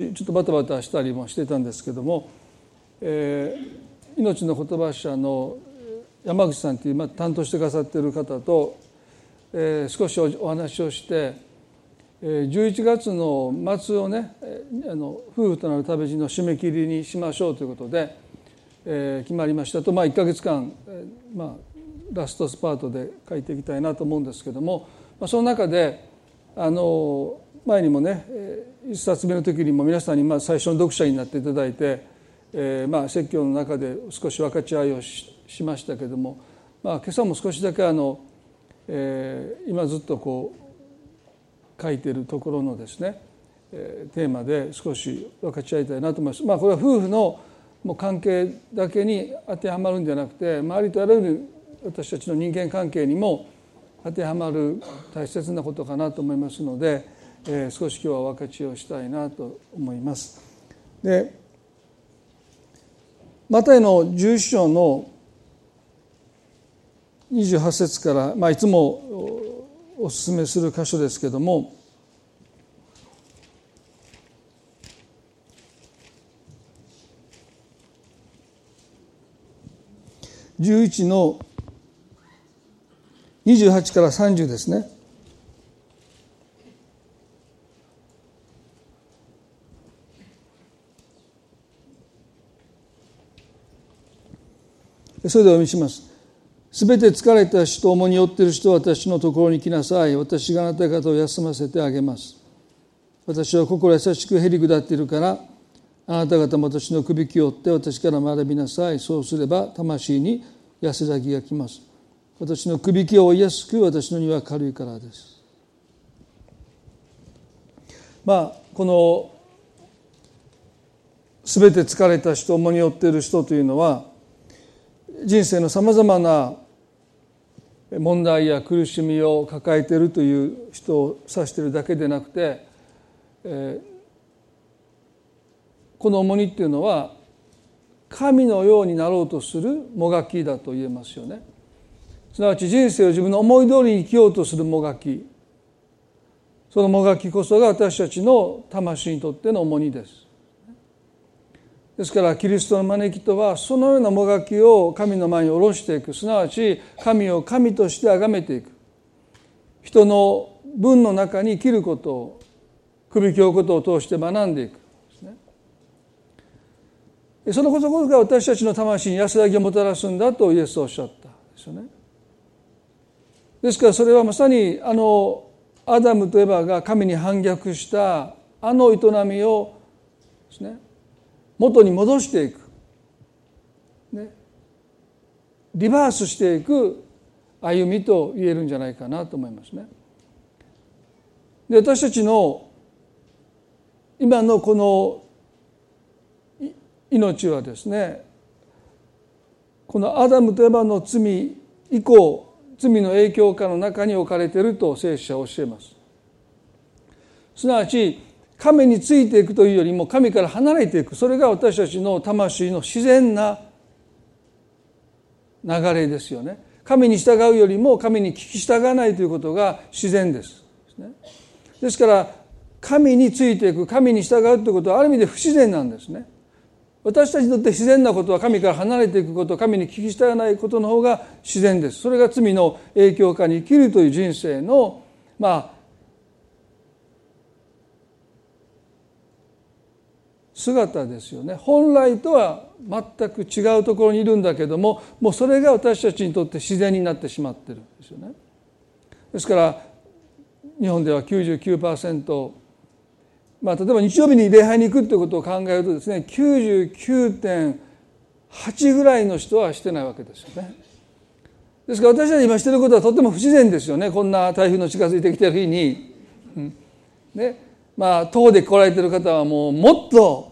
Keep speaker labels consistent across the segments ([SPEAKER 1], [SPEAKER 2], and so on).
[SPEAKER 1] ちょっとバタバタしたりもしてたんですけども、えー、命の言葉社の山口さんという、まあ、担当してくださっている方と、えー、少しお話をして、えー、11月の末をね、えー、あの夫婦となる旅路の締め切りにしましょうということで、えー、決まりましたと、まあ、1か月間、えーまあ、ラストスパートで書いていきたいなと思うんですけども、まあ、その中であの前にもね一冊目の時にも皆さんにまあ最初の読者になっていただいて、えー、まあ説教の中で少し分かち合いをしましたけども、まあ、今朝も少しだけあの、えー、今ずっとこう書いてるところのですね、えー、テーマで少し分かち合いたいなと思います。まあ、これは夫婦のもう関係だけに当てはまるんじゃなくて周りとあらゆる私たちの人間関係にも当てはまる大切なことかなと思いますので、えー、少し今日は分かちをしたいなと思います。でマタイの11章の28節から、まあ、いつもお勧めする箇所ですけども11の28から30ですね。それでお読みします。すべて疲れた人、重に負っている人は私のところに来なさい。私があなた方を休ませてあげます。私は心優しくへり下っているから、あなた方も私の首きを折って私から学びなさい。そうすれば魂に安らぎが来ます。私の首きを追いやすく私の荷は軽いからです。まあこの全て疲れた人重に負っている人というのは人生のさまざまな問題や苦しみを抱えているという人を指しているだけでなくて、えー、この重荷っていうのは神のようになろうとするもがきだと言えますよね。すなわち人生を自分の思い通りに生きようとするもがきそのもがきこそが私たちの魂にとっての重荷です。ですからキリストの招きとはそのようなもがきを神の前に下ろしていく。すなわち神を神として崇めていく。人の文の中に生きることを首きをことを通して学んでいく。そのことこそが私たちの魂に安らぎをもたらすんだとイエスはおっしゃった。ですよね。ですからそれはまさにあのアダムとエバが神に反逆したあの営みをですね。元に戻していく、ね、リバースしていく歩みと言えるんじゃないかなと思いますね。で私たちの今のこの命はですねこのアダムとエバの罪以降罪の影響下の中に置かれていると聖書は教えます。すなわち神についていくというよりも神から離れていく。それが私たちの魂の自然な流れですよね。神に従うよりも神に聞き従わないということが自然ですですから神についていく神に従うということはある意味で不自然なんですね。私たちにとって自然なことは神から離れていくこと神に聞き従わないことの方が自然です。それが罪の影響下に生きるという人生のまあ姿ですよね本来とは全く違うところにいるんだけどももうそれが私たちにとって自然になってしまってるんですよね。ですから日本では99%まあ、例えば日曜日に礼拝に行くということを考えるとですね99.8ぐらいの人はしてないわけですよね。ですから私たち今してることはとても不自然ですよねこんな台風の近づいてきてる日に。うん、ねまあ党で来られてる方はもうもっと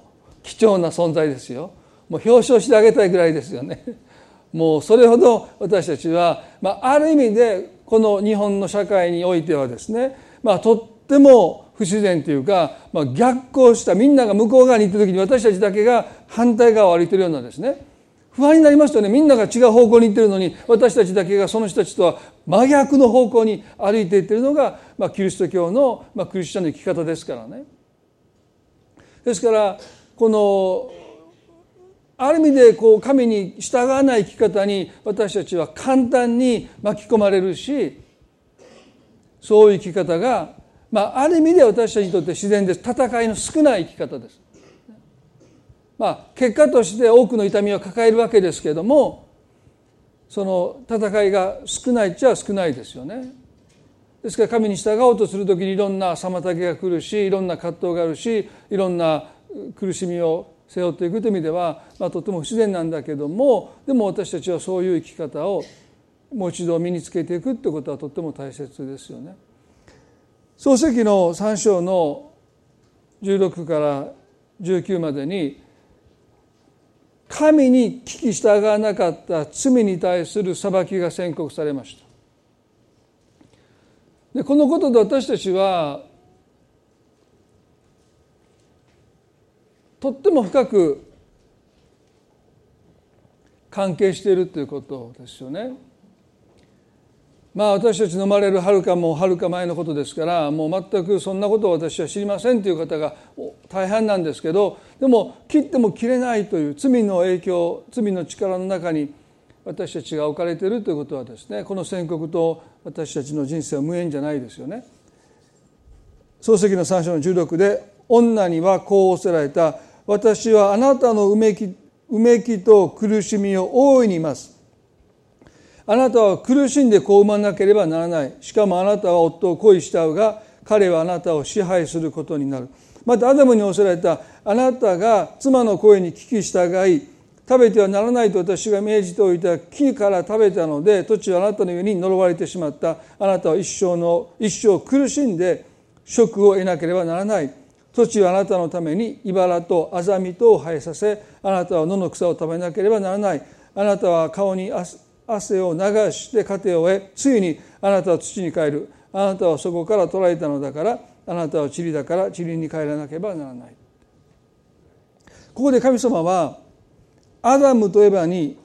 [SPEAKER 1] 貴重な存在ですよ。もう表彰してあげたいぐらいですよね。もうそれほど私たちは、まあ、ある意味でこの日本の社会においてはですね、まあ、とっても不自然というか、まあ、逆行したみんなが向こう側に行った時に私たちだけが反対側を歩いてるようなですね不安になりますとねみんなが違う方向に行ってるのに私たちだけがその人たちとは真逆の方向に歩いていってるのが、まあ、キリスト教の、まあ、クリスチャンの生き方ですからね。ですからこのある意味でこう神に従わない生き方に私たちは簡単に巻き込まれるしそういう生き方が、まあ、ある意味で私たちにとって自然です戦いの少ない生き方です。まあ、結果として多くの痛みを抱えるわけですけれどもその戦いが少ないっちゃ少ないですよね。ですから神に従おうとする時にいろんな妨げが来るしいろんな葛藤があるしいろんな苦しみを背負っていくという意味では、まあ、とても不自然なんだけどもでも私たちはそういう生き方をもう一度身につけていくということはとっても大切ですよね。漱石の3章の16から19までに神に聞き従わなかった罪に対する裁きが宣告されましたでこのことで私たちはとっても深く関係しているということですよね。まあ私たちの生まれるはるかもはるか前のことですからもう全くそんなことを私は知りませんという方が大半なんですけどでも切っても切れないという罪の影響罪の力の中に私たちが置かれているということはですねこの宣告と私たちの人生は無縁じゃないですよね。漱石の3章の16で女にはこうおせられた私はあなたのうめきうめきと苦しみを大いにいます。あなたは苦しんで子を産まなければならない。しかもあなたは夫を恋したが彼はあなたを支配することになる。またアダムにおせられたあなたが妻の声に聞き従い食べてはならないと私が命じておいた木から食べたので土地はあなたの上に呪われてしまった。あなたは一生の一生苦しんで職を得なければならない。土地はあなたのために茨とアザミとを生えさせあなたは野の草を食べなければならないあなたは顔に汗を流して糧を得ついにあなたは土に帰るあなたはそこから取られたのだからあなたは塵だから塵に帰らなければならないここで神様はアダムとエバに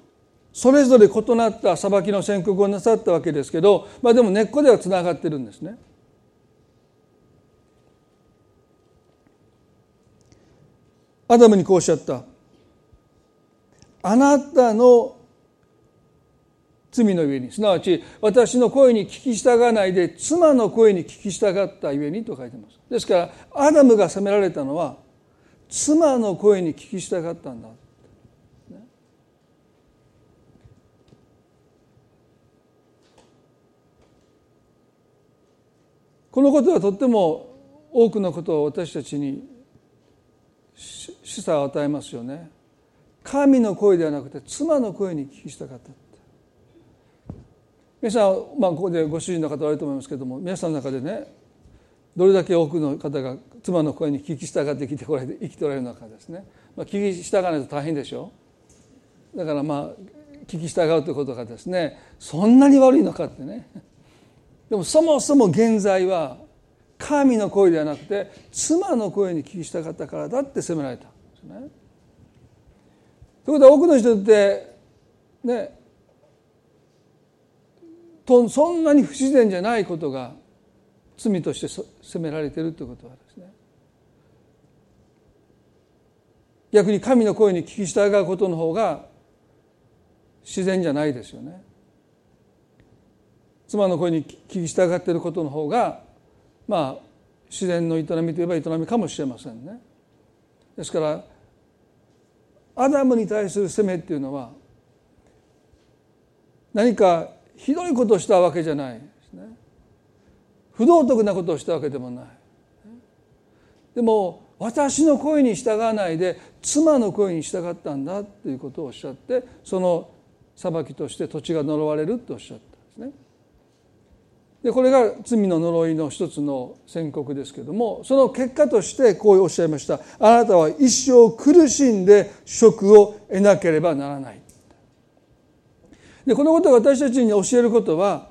[SPEAKER 1] それぞれ異なった裁きの宣告をなさったわけですけど、まあ、でも根っこではつながってるんですね。アダムにこうおっしゃった。あなたの罪のゆえにすなわち私の声に聞き従わないで妻の声に聞き従ったゆえにと書いてます。ですからアダムが責められたのは妻の声に聞き従ったんだ。このことはとっても多くのことを私たちに示唆を与えますよね。神の声ではなくて妻の声に聞きしたかった皆さん、まあ、ここでご主人の方おられると思いますけども皆さんの中でねどれだけ多くの方が妻の声に聞き従って生きてこられて生きておられるのかですね、まあ、聞き従わないと大変でしょ。だからまあ聞き従うということがですねそんなに悪いのかってね。でもそもそも現在は神の声ではなくて妻の声に聞きしたかったからだって責められたんですね。ということは多くの人ってねとそんなに不自然じゃないことが罪として責められてるということはですね逆に神の声に聞き従うことの方が自然じゃないですよね。妻の声に聞き従っていることの方がまあ自然の営みといえば営みかもしれませんね。ですからアダムに対する責めっていうのは何かひどいことをしたわけじゃないですね。不道徳なことをしたわけでもない。でも私の声に従わないで妻の声に従ったんだということをおっしゃってその裁きとして土地が呪われるとおっしゃったんですね。でこれが罪の呪いの一つの宣告ですけれどもその結果としてこうおっしゃいました。あなたは一生苦しんで職を得なければならない。でこのことが私たちに教えることは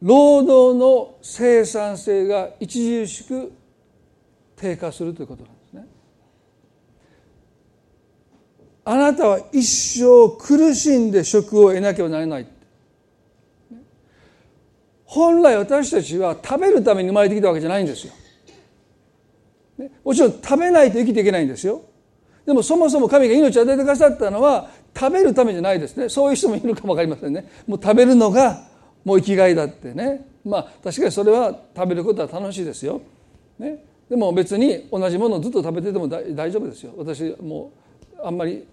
[SPEAKER 1] 労働の生産性が著しく低下するということなんですね。あなたは一生苦しんで職を得なければならない。本来私たちは食べるために生まれてきたわけじゃないんですよ。ね、もちろん食べないと生きていけないんですよ。でもそもそも神が命を与えてくださったのは食べるためじゃないですね。そういう人もいるかも分かりませんね。もう食べるのがもう生きがいだってね。まあ確かにそれは食べることは楽しいですよ、ね、でも別に同じものをずっと食べてても大丈夫ですよ。私もうあんまり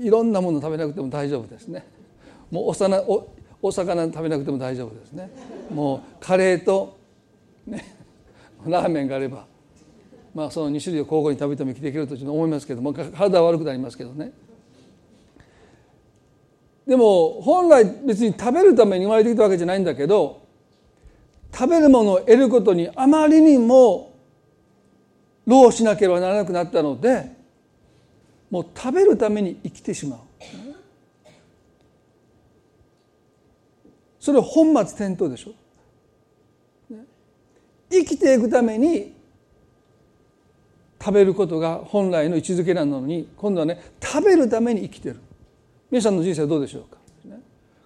[SPEAKER 1] いろんなもの食べなくても大丈夫ですね。もうおさなおお魚食べなくても大丈夫ですね。もうカレーと、ね、ラーメンがあればまあその2種類を交互に食べても生きていけると思いますけども体は悪くなりますけどね。でも本来別に食べるために生まれてきたわけじゃないんだけど食べるものを得ることにあまりにも労しなければならなくなったのでもう食べるために生きてしまう。それは本末転倒でしょ。生きていくために食べることが本来の位置づけなのに今度はね食べるために生きてる。皆さんの人生はどうでしょうか。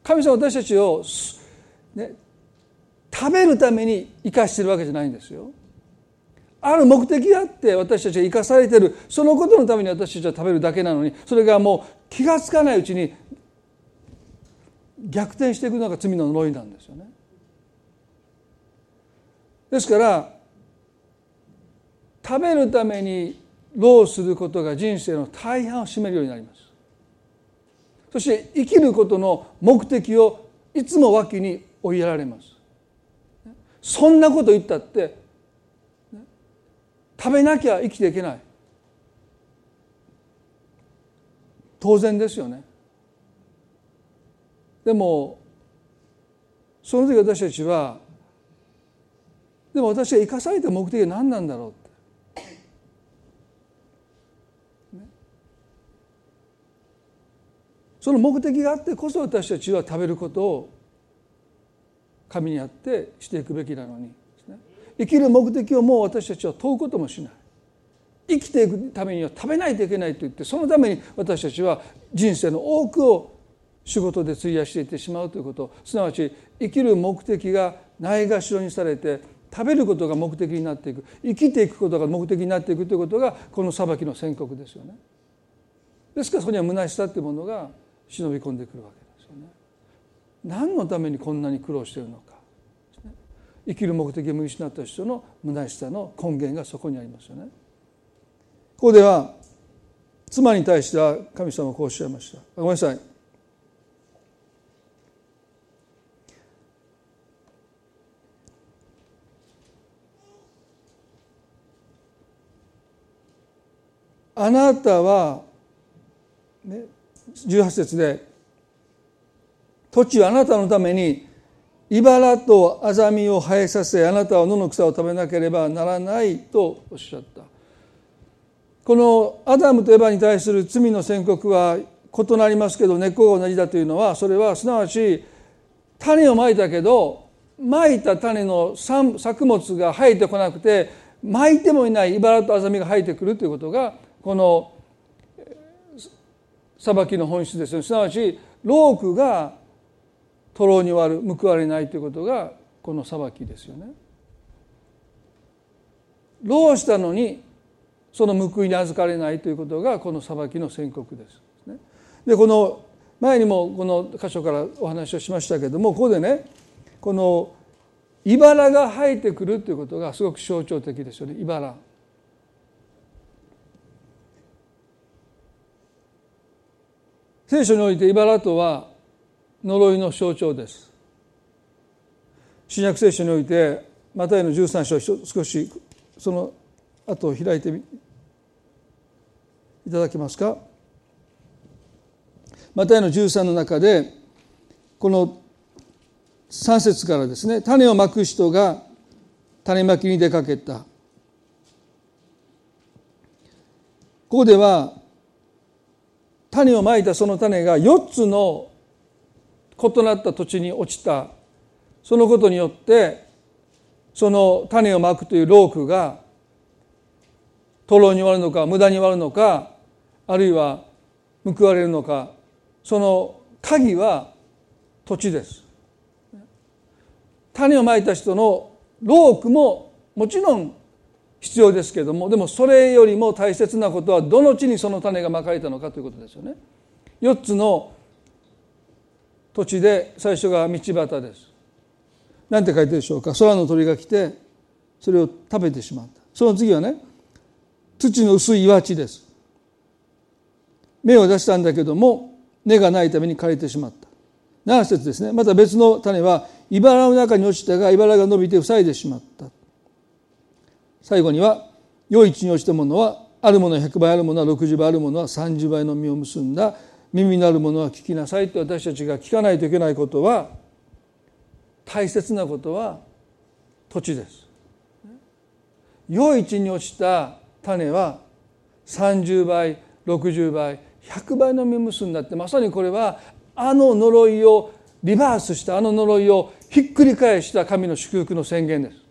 [SPEAKER 1] 神様私たちを、ね、食べるために生かしてるわけじゃないんですよ。ある目的があって私たちが生かされてる。そのことのために私たちは食べるだけなのにそれがもう気が付かないうちに逆転していくのが罪の呪いなんですよね。ですから食べるために労することが人生の大半を占めるようになります。そして生きることの目的をいつも脇に追いやられます。そんなこと言ったって食べなきゃ生きていけない。当然ですよね。でもその時私たちはでも私が生かされた目的は何なんだろうって。その目的があってこそ私たちは食べることを神にあってしていくべきなのに、生きる目的をもう私たちは問うこともしない。生きていくためには食べないといけないと言ってそのために私たちは人生の多くを仕事で費やしていってしまうということすなわち生きる目的がないがしろにされて食べることが目的になっていく生きていくことが目的になっていくということがこの裁きの宣告ですよね。ですからそこには虚しさというものが忍び込んでくるわけですよね。何のためにこんなに苦労しているのか生きる目的を見失った人の虚しさの根源がそこにありますよね。ここでは妻に対しては神様はこうおっしゃいました。ごめんなさい。あなたは、ね、18節で土地はあなたのために茨とアザミを生えさせあなたは野の草を食べなければならないとおっしゃった。このアダムとエバに対する罪の宣告は異なりますけど根っこが同じだというのはそれはすなわち種をまいたけどまいた種の作物が生えてこなくてまいてもいない茨とアザミが生えてくるということがこの裁きの本質ですよすなわちロークが徒労に割る報われないということがこの裁きですよね。労したのにその報いに預かれないということがこの裁きの宣告です。でこの前にもこの箇所からお話をしましたけれどもここでねこの茨が生えてくるということがすごく象徴的ですよね茨。聖書において茨とは呪いの象徴です。新約聖書においてマタイの13章少しその後を開いていただけますか？マタイの13の中でこの3節からですね種をまく人が種まきに出かけた。ここでは種をまいたその種が4つの異なった土地に落ちた。そのことによってその種をまくというロークが徒労に終わるのか無駄に終わるのかあるいは報われるのかその鍵は土地です。種をまいた人のロークももちろん必要ですけれどもでもそれよりも大切なことはどの地にその種がまかれたのかということですよね。4つの土地で最初が道端です。何て書いてるでしょうか。空の鳥が来てそれを食べてしまった。その次はね土の薄い岩地です。芽を出したんだけども根がないために枯れてしまった。7節ですね。また別の種は茨の中に落ちたが茨が伸びて塞いでしまった。最後には良い地に落ちたものはあるものは100倍あるものは60倍あるものは30倍の実を結んだ耳のあるものは聞きなさいと私たちが聞かないといけないことは大切なことは土地です良い地に落ちた種は30倍60倍100倍の実を結んだってまさにこれはあの呪いをリバースしたあの呪いをひっくり返した神の祝福の宣言です。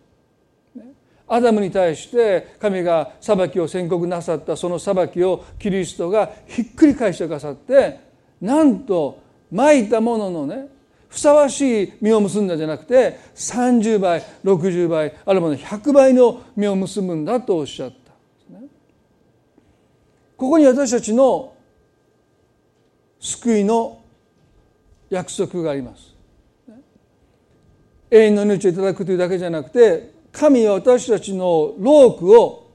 [SPEAKER 1] アダムに対して神が裁きを宣告なさったその裁きをキリストがひっくり返してくださってなんとまいたもののねふさわしい実を結んだじゃなくて30倍60倍あるいは100倍の実を結ぶんだとおっしゃった、ここに私たちの救いの約束があります。永遠の命をいただくというだけじゃなくて神は私たちの労苦を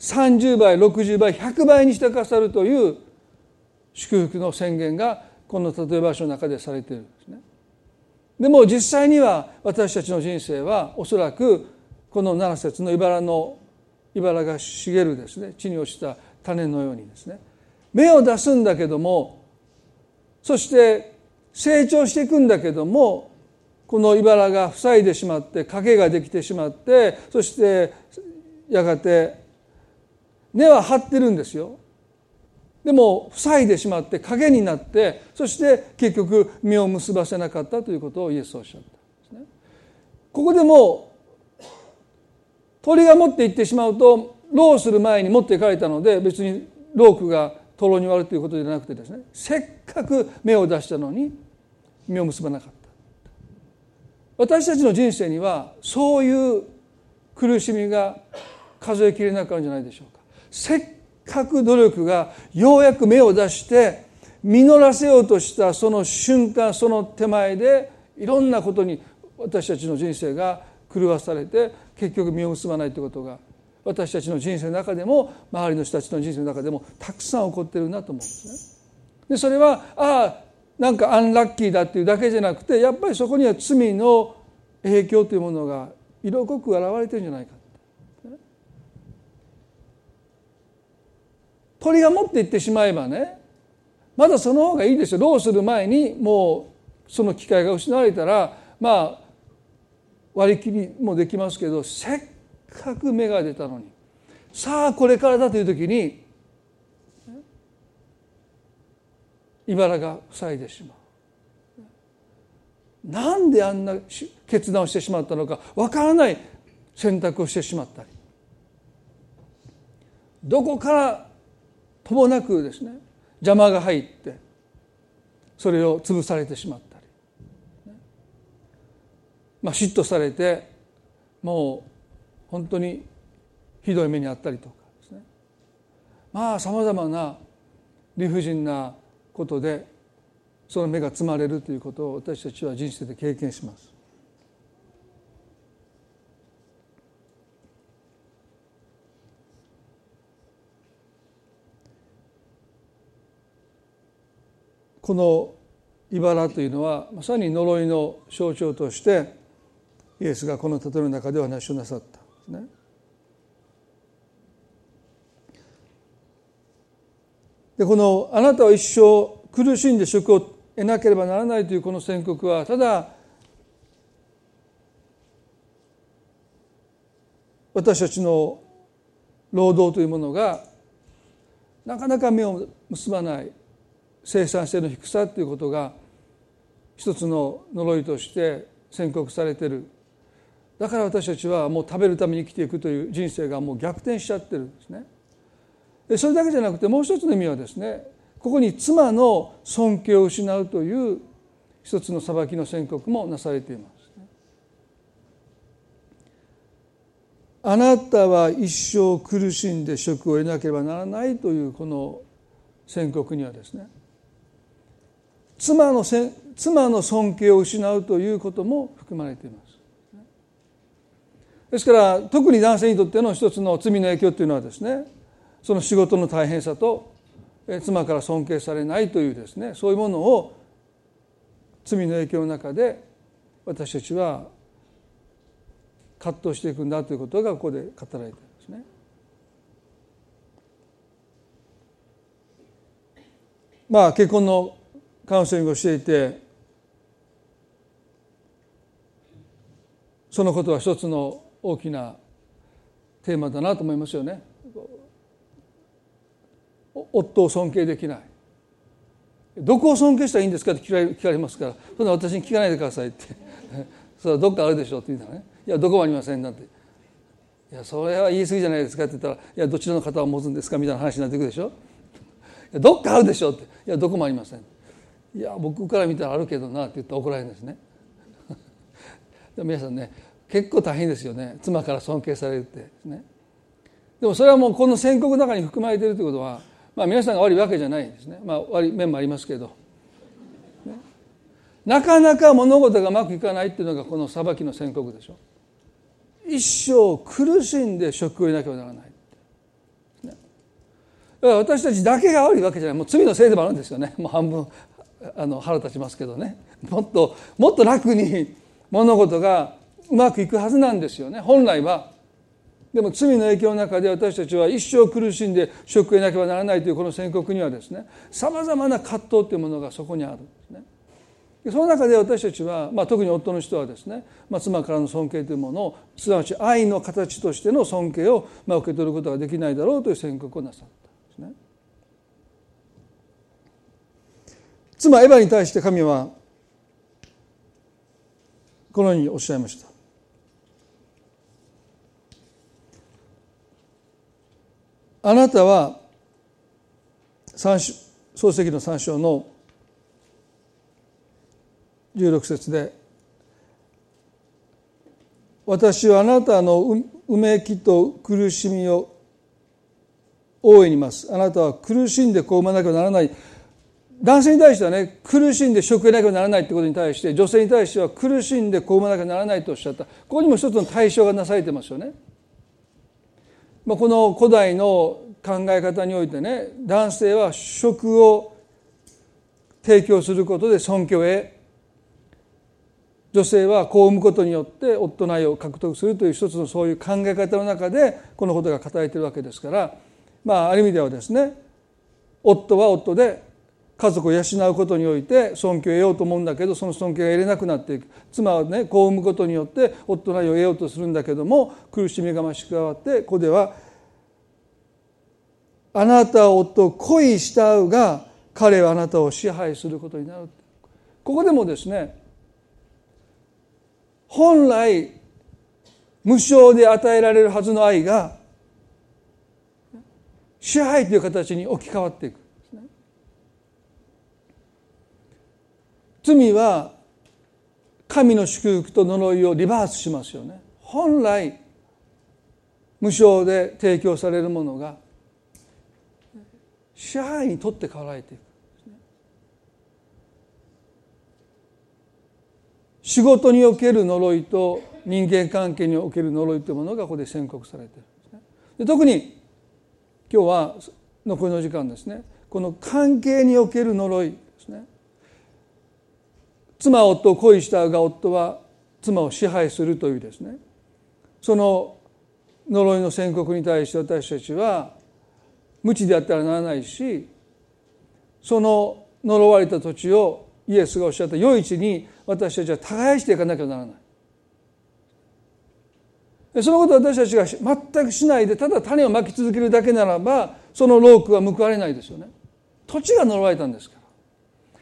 [SPEAKER 1] 30倍60倍100倍にしてくださるという祝福の宣言がこの例え場所の中でされているんですね。でも実際には私たちの人生はおそらくこの7節の茨の茨が茂るですね地に落ちた種のようにですね芽を出すんだけどもそして成長していくんだけどもこの茨が塞いでしまって影ができてしまってそしてやがて根は張ってるんですよでも塞いでしまって影になってそして結局実を結ばせなかったということをイエスはおっしゃったんですね。ここでも鳥が持って行ってしまうとローする前に持っていかれたので別にロークがトロに割るということじゃなくてですねせっかく芽を出したのに実を結ばなかった私たちの人生にはそういう苦しみが数えきれなくなるんじゃないでしょうかせっかく努力がようやく芽を出して実らせようとしたその瞬間その手前でいろんなことに私たちの人生が狂わされて結局実を結ばないということが私たちの人生の中でも周りの人たちの人生の中でもたくさん起こってるなと思うんですね。でそれはああなんかアンラッキーだっていうだけじゃなくてやっぱりそこには罪の影響というものが色濃く現れてるんじゃないか鳥が持って行ってしまえばねまだその方がいいですよ労する前にもうその機会が失われたらまあ割り切りもできますけどせっかく芽が出たのに。さあこれからだという時に茨が塞いでしまう。なんであんな決断をしてしまったのかわからない選択をしてしまったり。どこからともなくですね邪魔が入ってそれを潰されてしまったり、まあ、嫉妬されてもう本当にひどい目にあったりとかですね。まあさまざまな理不尽なことでその目が積まれるということを私たちは人生で経験します。この茨というのはまさに呪いの象徴としてイエスがこの例えの中でお話をなさったんですね。でこの「あなたは一生苦しんで職を得なければならない」というこの宣告はただ私たちの労働というものがなかなか目を結ばない生産性の低さということが一つの呪いとして宣告されてるだから私たちはもう食べるために生きていくという人生がもう逆転しちゃってるんですね。それだけじゃなくてもう一つの意味はですねここに妻の尊敬を失うという一つの裁きの宣告もなされています。あなたは一生苦しんで職を得なければならないというこの宣告にはですね妻のせ妻の尊敬を失うということも含まれています。ですから特に男性にとっての一つの罪の影響というのはですねその仕事の大変さと妻から尊敬されないというですねそういうものを罪の影響の中で私たちは葛藤していくんだということがここで語られているんですね。まあ結婚のカウンセリングをしていてそのことは一つの大きなテーマだなと思いますよね。夫を尊敬できない。どこを尊敬したらいいんですかって聞かれますからそんな私に聞かないでくださいって。それはどっかあるでしょうって言うたらね。いやどこもありませんなんて。いやそれは言い過ぎじゃないですかって言ったらいやどちらの方を持つんですかみたいな話になっていくでしょ。いやどっかあるでしょうって。いやどこもありません。いや僕から見たらあるけどなって言ったら怒られるんですね。で皆さんね結構大変ですよね。妻から尊敬されるってね。でもそれはもうこの宣告の中に含まれているということはまあ、皆さんが悪いわけじゃないんですね、まあ、悪い面もありますけど、ね、なかなか物事がうまくいかないっていうのがこの裁きの宣告でしょ。一生苦しんで職を得なければならない、ね、だから私たちだけが悪いわけじゃない。もう罪のせいでもあるんですよね。もう半分あの腹立ちますけどね。もっともっと楽に物事がうまくいくはずなんですよね。本来は。でも罪の影響の中で私たちは一生苦しんで職を得なければならないというこの宣告にはですねさまざまな葛藤というものがそこにあるんですね。その中で私たちは、まあ、特に夫の人はですね、まあ、妻からの尊敬というものをすなわち愛の形としての尊敬を、まあ、受け取ることができないだろうという宣告をなさったんですね。妻エヴァに対して神はこのようにおっしゃいました。あなたは創世記の3章の16節で「私はあなたのうめきと苦しみを大いにます」「あなたは苦しんでこう産まなきゃならない」男性に対してはね苦しんで食えなきゃならないってことに対して女性に対しては苦しんでこう産まなきゃならないとおっしゃった。ここにも一つの対象がなされてますよね。まあ、この古代の考え方においてね男性は食を提供することで尊敬へ女性は子を産むことによって夫の愛を獲得するという一つのそういう考え方の中でこのことが語られているわけですからまあある意味ではですね夫は夫で家族を養うことにおいて尊敬を得ようと思うんだけどその尊敬が得れなくなっていく。妻はね子を産むことによって夫の愛を得ようとするんだけども苦しみが増し加わってここではあなたを夫を恋したうが彼はあなたを支配することになる。ここでもですね本来無償で与えられるはずの愛が支配という形に置き換わっていく。罪は神の祝福と呪いをリバースしますよね。本来無償で提供されるものが支配にとって変わられていく仕事における呪いと人間関係における呪いというものがここで宣告されているんですね。で特に今日は残りの時間ですね。この関係における呪い妻夫を恋したが夫は妻を支配するというですね。その呪いの宣告に対して私たちは無知であったらならないしその呪われた土地をイエスがおっしゃった余市に私たちは耕していかなきゃならない。そのことを私たちが全くしないでただ種をまき続けるだけならばそのロークは報われないですよね。土地が呪われたんですか？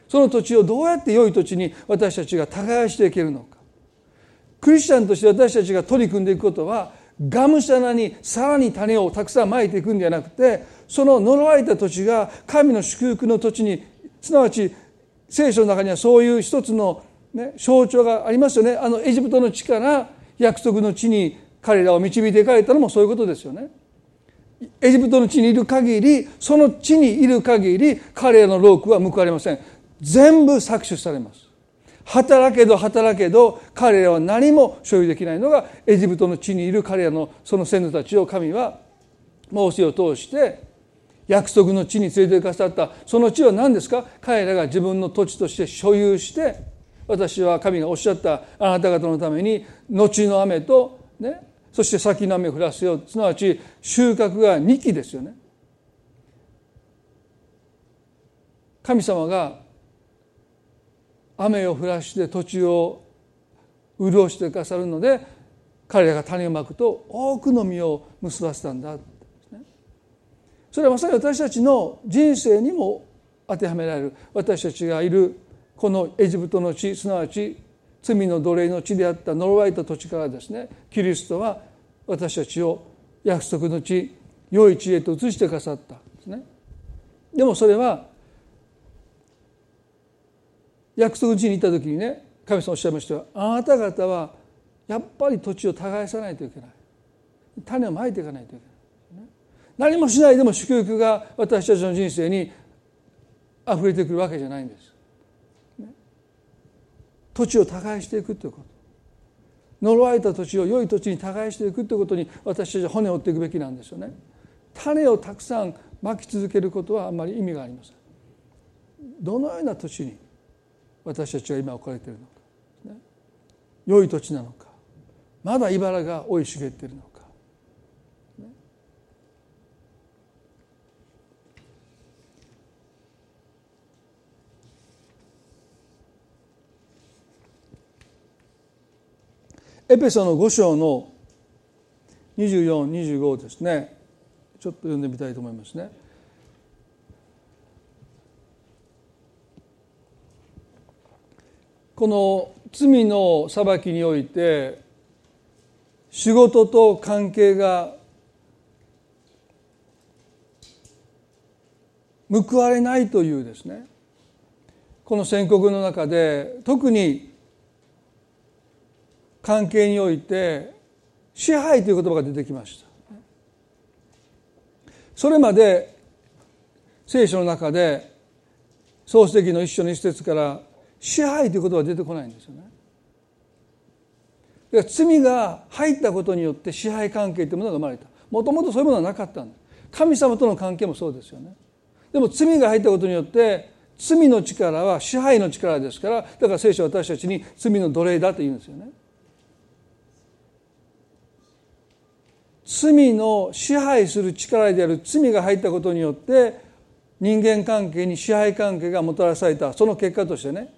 [SPEAKER 1] その土地をどうやって良い土地に私たちが耕していけるのか。クリスチャンとして私たちが取り組んでいくことはがむしゃらにさらに種をたくさんまいていくんじゃなくてその呪われた土地が神の祝福の土地にすなわち聖書の中にはそういう一つの、ね、象徴がありますよね。あのエジプトの地から約束の地に彼らを導いていかれたのもそういうことですよね。エジプトの地にいる限りその地にいる限り彼らの労苦は報われません。全部搾取されます。働けど働けど彼らは何も所有できないのがエジプトの地にいる彼らのその先祖たちを神はモーセを通して約束の地に連れて行かさった。その地は何ですか？彼らが自分の土地として所有して私は神がおっしゃった。あなた方のために後の雨とねそして先の雨を降らせよう。すなわち収穫が2期ですよね。神様が雨を降らして土地を潤してくださるので彼らが種をまくと多くの実を結ばせたんだそれはまさに私たちの人生にも当てはめられる私たちがいるこのエジプトの地すなわち罪の奴隷の地であった呪われた土地からですねキリストは私たちを約束の地良い地へと移してくださったんですね。でもそれは約束地に行った時にね神様おっしゃいましたあなた方はやっぱり土地を耕さないといけない種をまいていかないといけない何もしないでも祝福が私たちの人生に溢れてくるわけじゃないんです。土地を耕していくということ呪われた土地を良い土地に耕していくということに私たちは骨を折っていくべきなんですよね。種をたくさんまき続けることはあんまり意味がありません。どのような土地に私たちが今置かれているのか、良い土地なのか。まだ茨が生い茂っているのか。エペソの5章の2425ですね。ちょっと読んでみたいと思いますね。この罪の裁きにおいて仕事と関係が報われないというですね。この宣告の中で特に関係において支配という言葉が出てきました。それまで聖書の中で創世記の一章の一節から支配という言葉が出てこないんですよね。罪が入ったことによって支配関係というものが生まれた。もともとそういうものはなかったんです神様との関係もそうですよね。でも罪が入ったことによって罪の力は支配の力ですからだから聖書は私たちに罪の奴隷だと言うんですよね。罪の支配する力である罪が入ったことによって人間関係に支配関係がもたらされた。その結果としてね。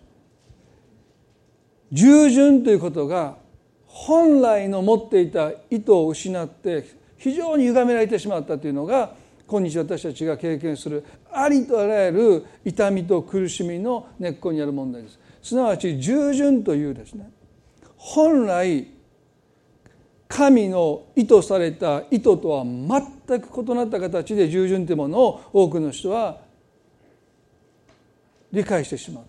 [SPEAKER 1] 従順ということが本来の持っていた意図を失って非常に歪められてしまったというのが今日私たちが経験するありとあらゆる痛みと苦しみの根っこにある問題です。すなわち従順というですね本来神の意図された意図とは全く異なった形で従順というものを多くの人は理解してしまう。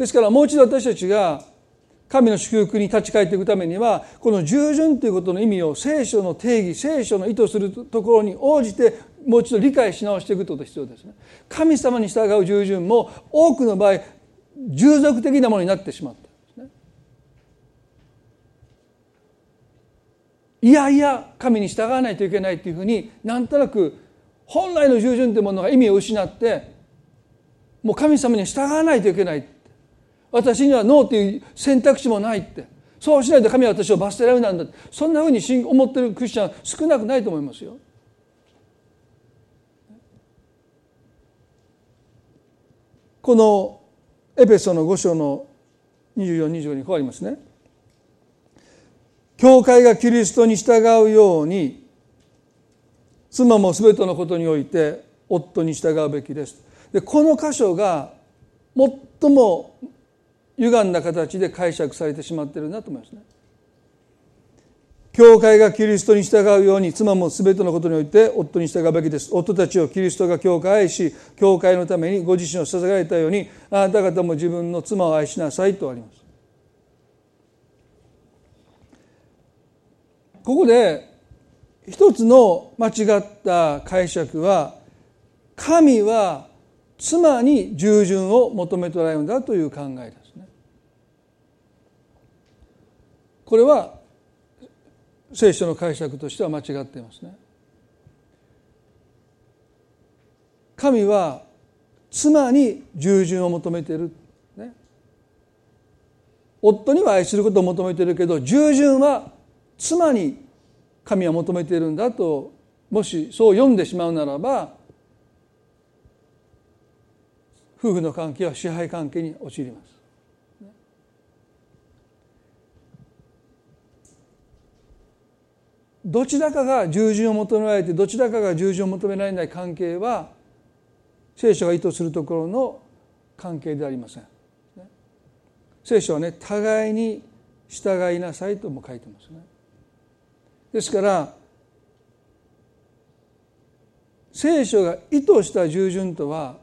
[SPEAKER 1] ですからもう一度私たちが神の祝福に立ち返っていくためにはこの従順ということの意味を聖書の定義聖書の意図するところに応じてもう一度理解し直していくことが必要ですね。神様に従う従順も多くの場合従属的なものになってしまった。ねいやいや神に従わないといけないというふうになんとなく本来の従順というものが意味を失ってもう神様に従わないといけない私にはノーという選択肢もないってそうしないと神は私を罰せられなんだそんなふうに思ってるクリスチャン少なくないと思いますよ。このエペソの5章の2425に変わりますね。教会がキリストに従うように妻も全てのことにおいて夫に従うべきですでこの箇所が最も歪んだ形で解釈されてしまっているなと思いますね。教会がキリストに従うように妻も全てのことにおいて夫に従うべきです。夫たちをキリストが教会愛し教会のためにご自身を捧げられたようにあなた方も自分の妻を愛しなさいとあります。ここで一つの間違った解釈は神は妻に従順を求めておられるんだという考えですね。これは聖書の解釈としては間違っていますね。神は妻に従順を求めている、ね、夫には愛することを求めているけど従順は妻に神は求めているんだともしそう読んでしまうならば夫婦の関係は支配関係に陥ります。どちらかが従順を求められてどちらかが従順を求められない関係は聖書が意図するところの関係でありません。聖書はね互いに従いなさいとも書いてますね。ですから聖書が意図した従順とは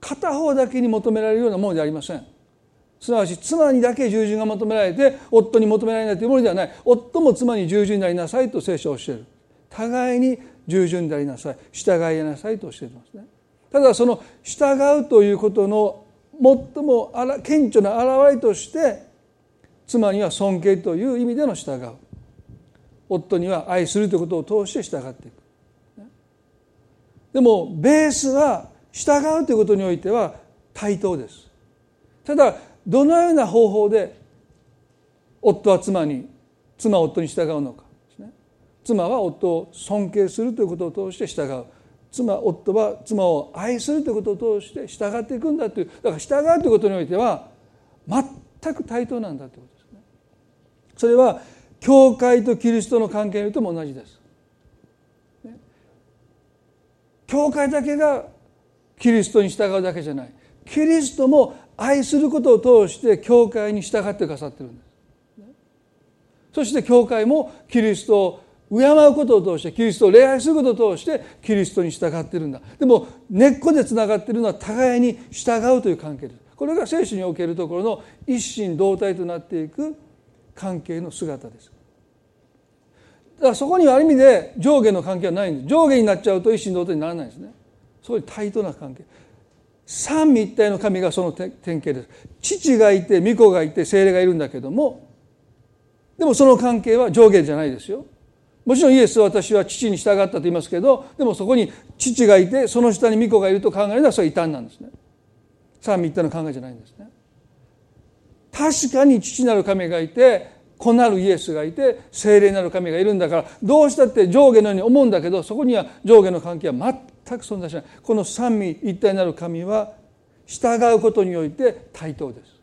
[SPEAKER 1] 片方だけに求められるようなものではありません。すなわち妻にだけ従順が求められて夫に求められないというものではない。夫も妻に従順になりなさいと聖書を教える。互いに従順でありなさい。従いなさいと教えてますね。ただその従うということの最も顕著な表れとして妻には尊敬という意味での従う。夫には愛するということを通して従っていく。でもベースは従うということにおいては対等です。ただどのような方法で夫は妻に妻は夫に従うのか。妻は夫を尊敬するということを通して従う。妻夫は妻を愛するということを通して従っていくんだという。だから従うということにおいては全く対等なんだということですね。それは教会とキリストの関係においても同じです。教会だけがキリストに従うだけじゃない。キリストも愛することを通して教会に従ってくださってるんです。そして教会もキリストを敬うことを通してキリストを礼拝することを通してキリストに従ってるんだ。でも根っこでつながってるのは互いに従うという関係です。これが聖書におけるところの一心同体となっていく関係の姿です。だからそこにはある意味で上下の関係はないんです。上下になっちゃうと一心同体にならないんですね。そういう対等な関係。三位一体の神がその典型です。父がいて御子がいて精霊がいるんだけどもでもその関係は上下じゃないですよ。もちろんイエスは私は父に従ったと言いますけどでもそこに父がいてその下に御子がいると考えるのはそれは異端なんですね。三位一体の考えじゃないんですね。確かに父なる神がいて子なるイエスがいて精霊なる神がいるんだからどうしたって上下のように思うんだけどそこには上下の関係は全全く存在しない。この三位一体なる神は従うことにおいて対等です。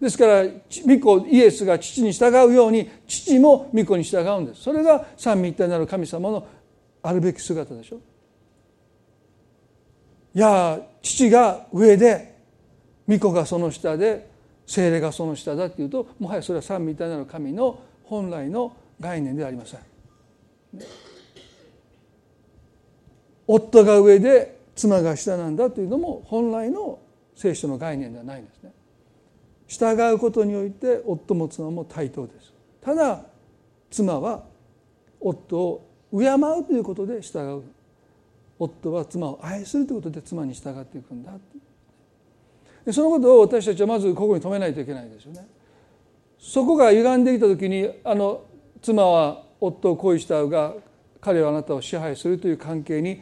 [SPEAKER 1] ですから御子イエスが父に従うように父も御子に従うんです。それが三位一体なる神様のあるべき姿でしょ。いや父が上で御子がその下で精霊がその下だっていうともはやそれは三位一体なる神の本来の概念ではありません。夫が上で妻が下なんだというのも本来の聖書の概念ではないんですね。従うことにおいて夫も妻も対等です。ただ妻は夫を敬うということで従う夫は妻を愛するということで妻に従っていくんだそのことを私たちはまずここに止めないといけないですよね。そこが歪んできた時にあの妻は夫を恋したが彼はあなたを支配するという関係に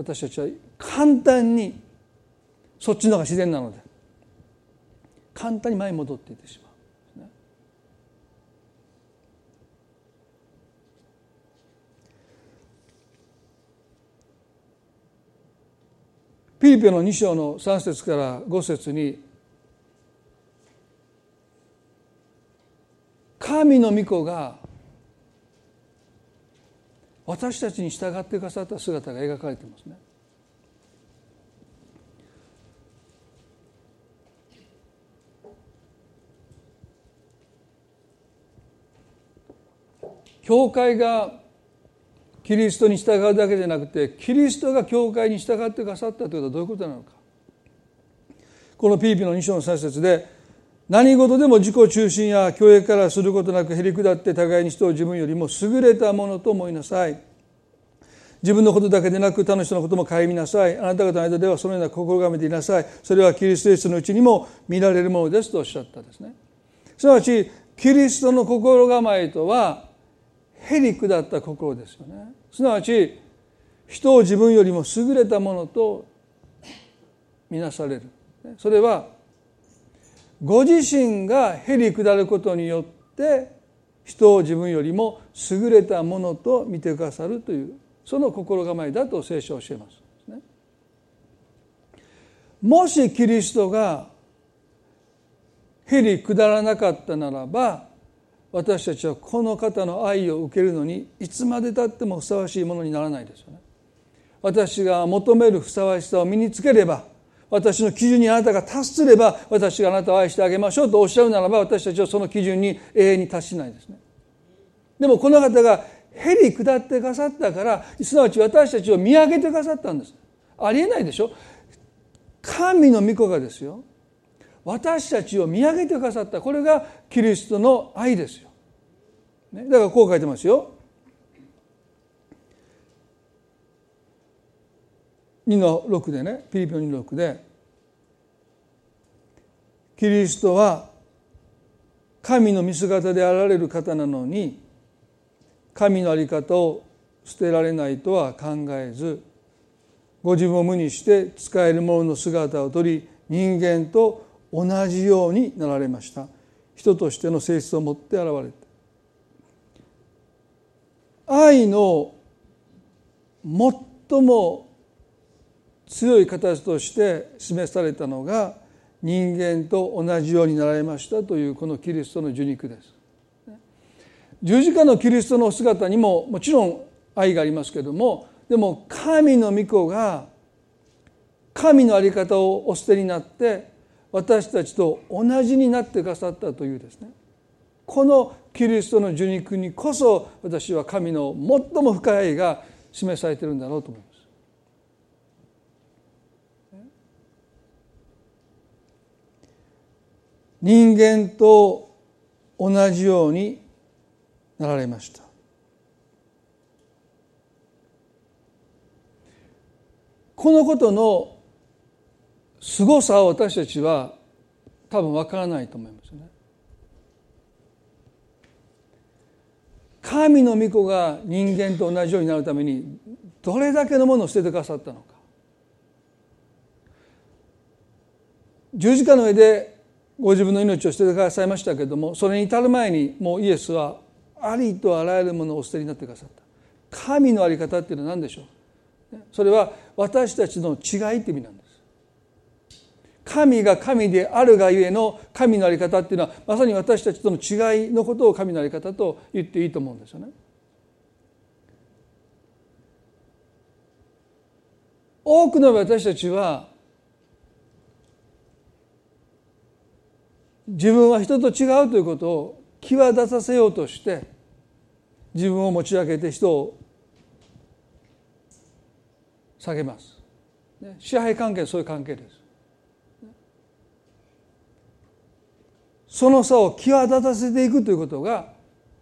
[SPEAKER 1] 私たちは簡単にそっちの方が自然なので簡単に前に戻っていってしまう。ピリピの2章の3節から5節に神の御子が私たちに従ってくださった姿が描かれていますね。教会がキリストに従うだけじゃなくてキリストが教会に従ってくださったということはどういうことなのかこのピリピの2章の3節で何事でも自己中心や教育からすることなくへり下って互いに人を自分よりも優れたものと思いなさい。自分のことだけでなく他の人のことも顧みなさい。あなた方の間ではそのような心がめていなさい。それはキリストイエスのうちにも見られるものですとおっしゃったんですね。すなわちキリストの心構えとはへり下った心ですよね。すなわち人を自分よりも優れたものとみなされる。それはご自身がへり下ることによって人を自分よりも優れたものと見てくださるというその心構えだと聖書を教えます。もしキリストがへり下らなかったならば私たちはこの方の愛を受けるのにいつまでたってもふさわしいものにならないですよね。私が求めるふさわしさを身につければ私の基準にあなたが達すれば私があなたを愛してあげましょうとおっしゃるならば私たちはその基準に永遠に達しないですね。でもこの方がへり下ってくださったからすなわち私たちを見上げてくださったんです。ありえないでしょ？神の御子がですよ私たちを見上げてくださったこれがキリストの愛ですよ。ね、だからこう書いてますよ。2の6でねピリピの2の6でキリストは神の見姿であられる方なのに神の在り方を捨てられないとは考えずご自分を無にして使える者の姿をとり人間と同じようになられました。人としての性質を持って現れて。愛の最も強い形として示されたのが人間と同じようになられましたというこのキリストの受肉です。十字架のキリストの姿にももちろん愛がありますけどもでも神の御子が神の在り方をお捨てになって私たちと同じになってくださったというですねこのキリストの受肉にこそ私は神の最も深い愛が示されてるんだろうと思います。人間と同じようになられました。このことの凄さを私たちは多分わからないと思いますね。神の御子が人間と同じようになるためにどれだけのものを捨ててくださったのか。十字架の上でご自分の命を捨ててくださいましたけれどもそれに至る前にもうイエスはありとあらゆるものをお捨てになってくださった。神の在り方っていうのは何でしょう？それは私たちの違いって意味なんです。神が神であるがゆえの神の在り方っていうのはまさに私たちとの違いのことを神の在り方と言っていいと思うんですよね。多くの私たちは自分は人と違うということを際立たせようとして自分を持ち上げて人を下げます。支配関係そういう関係です。その差を際立たせていくということが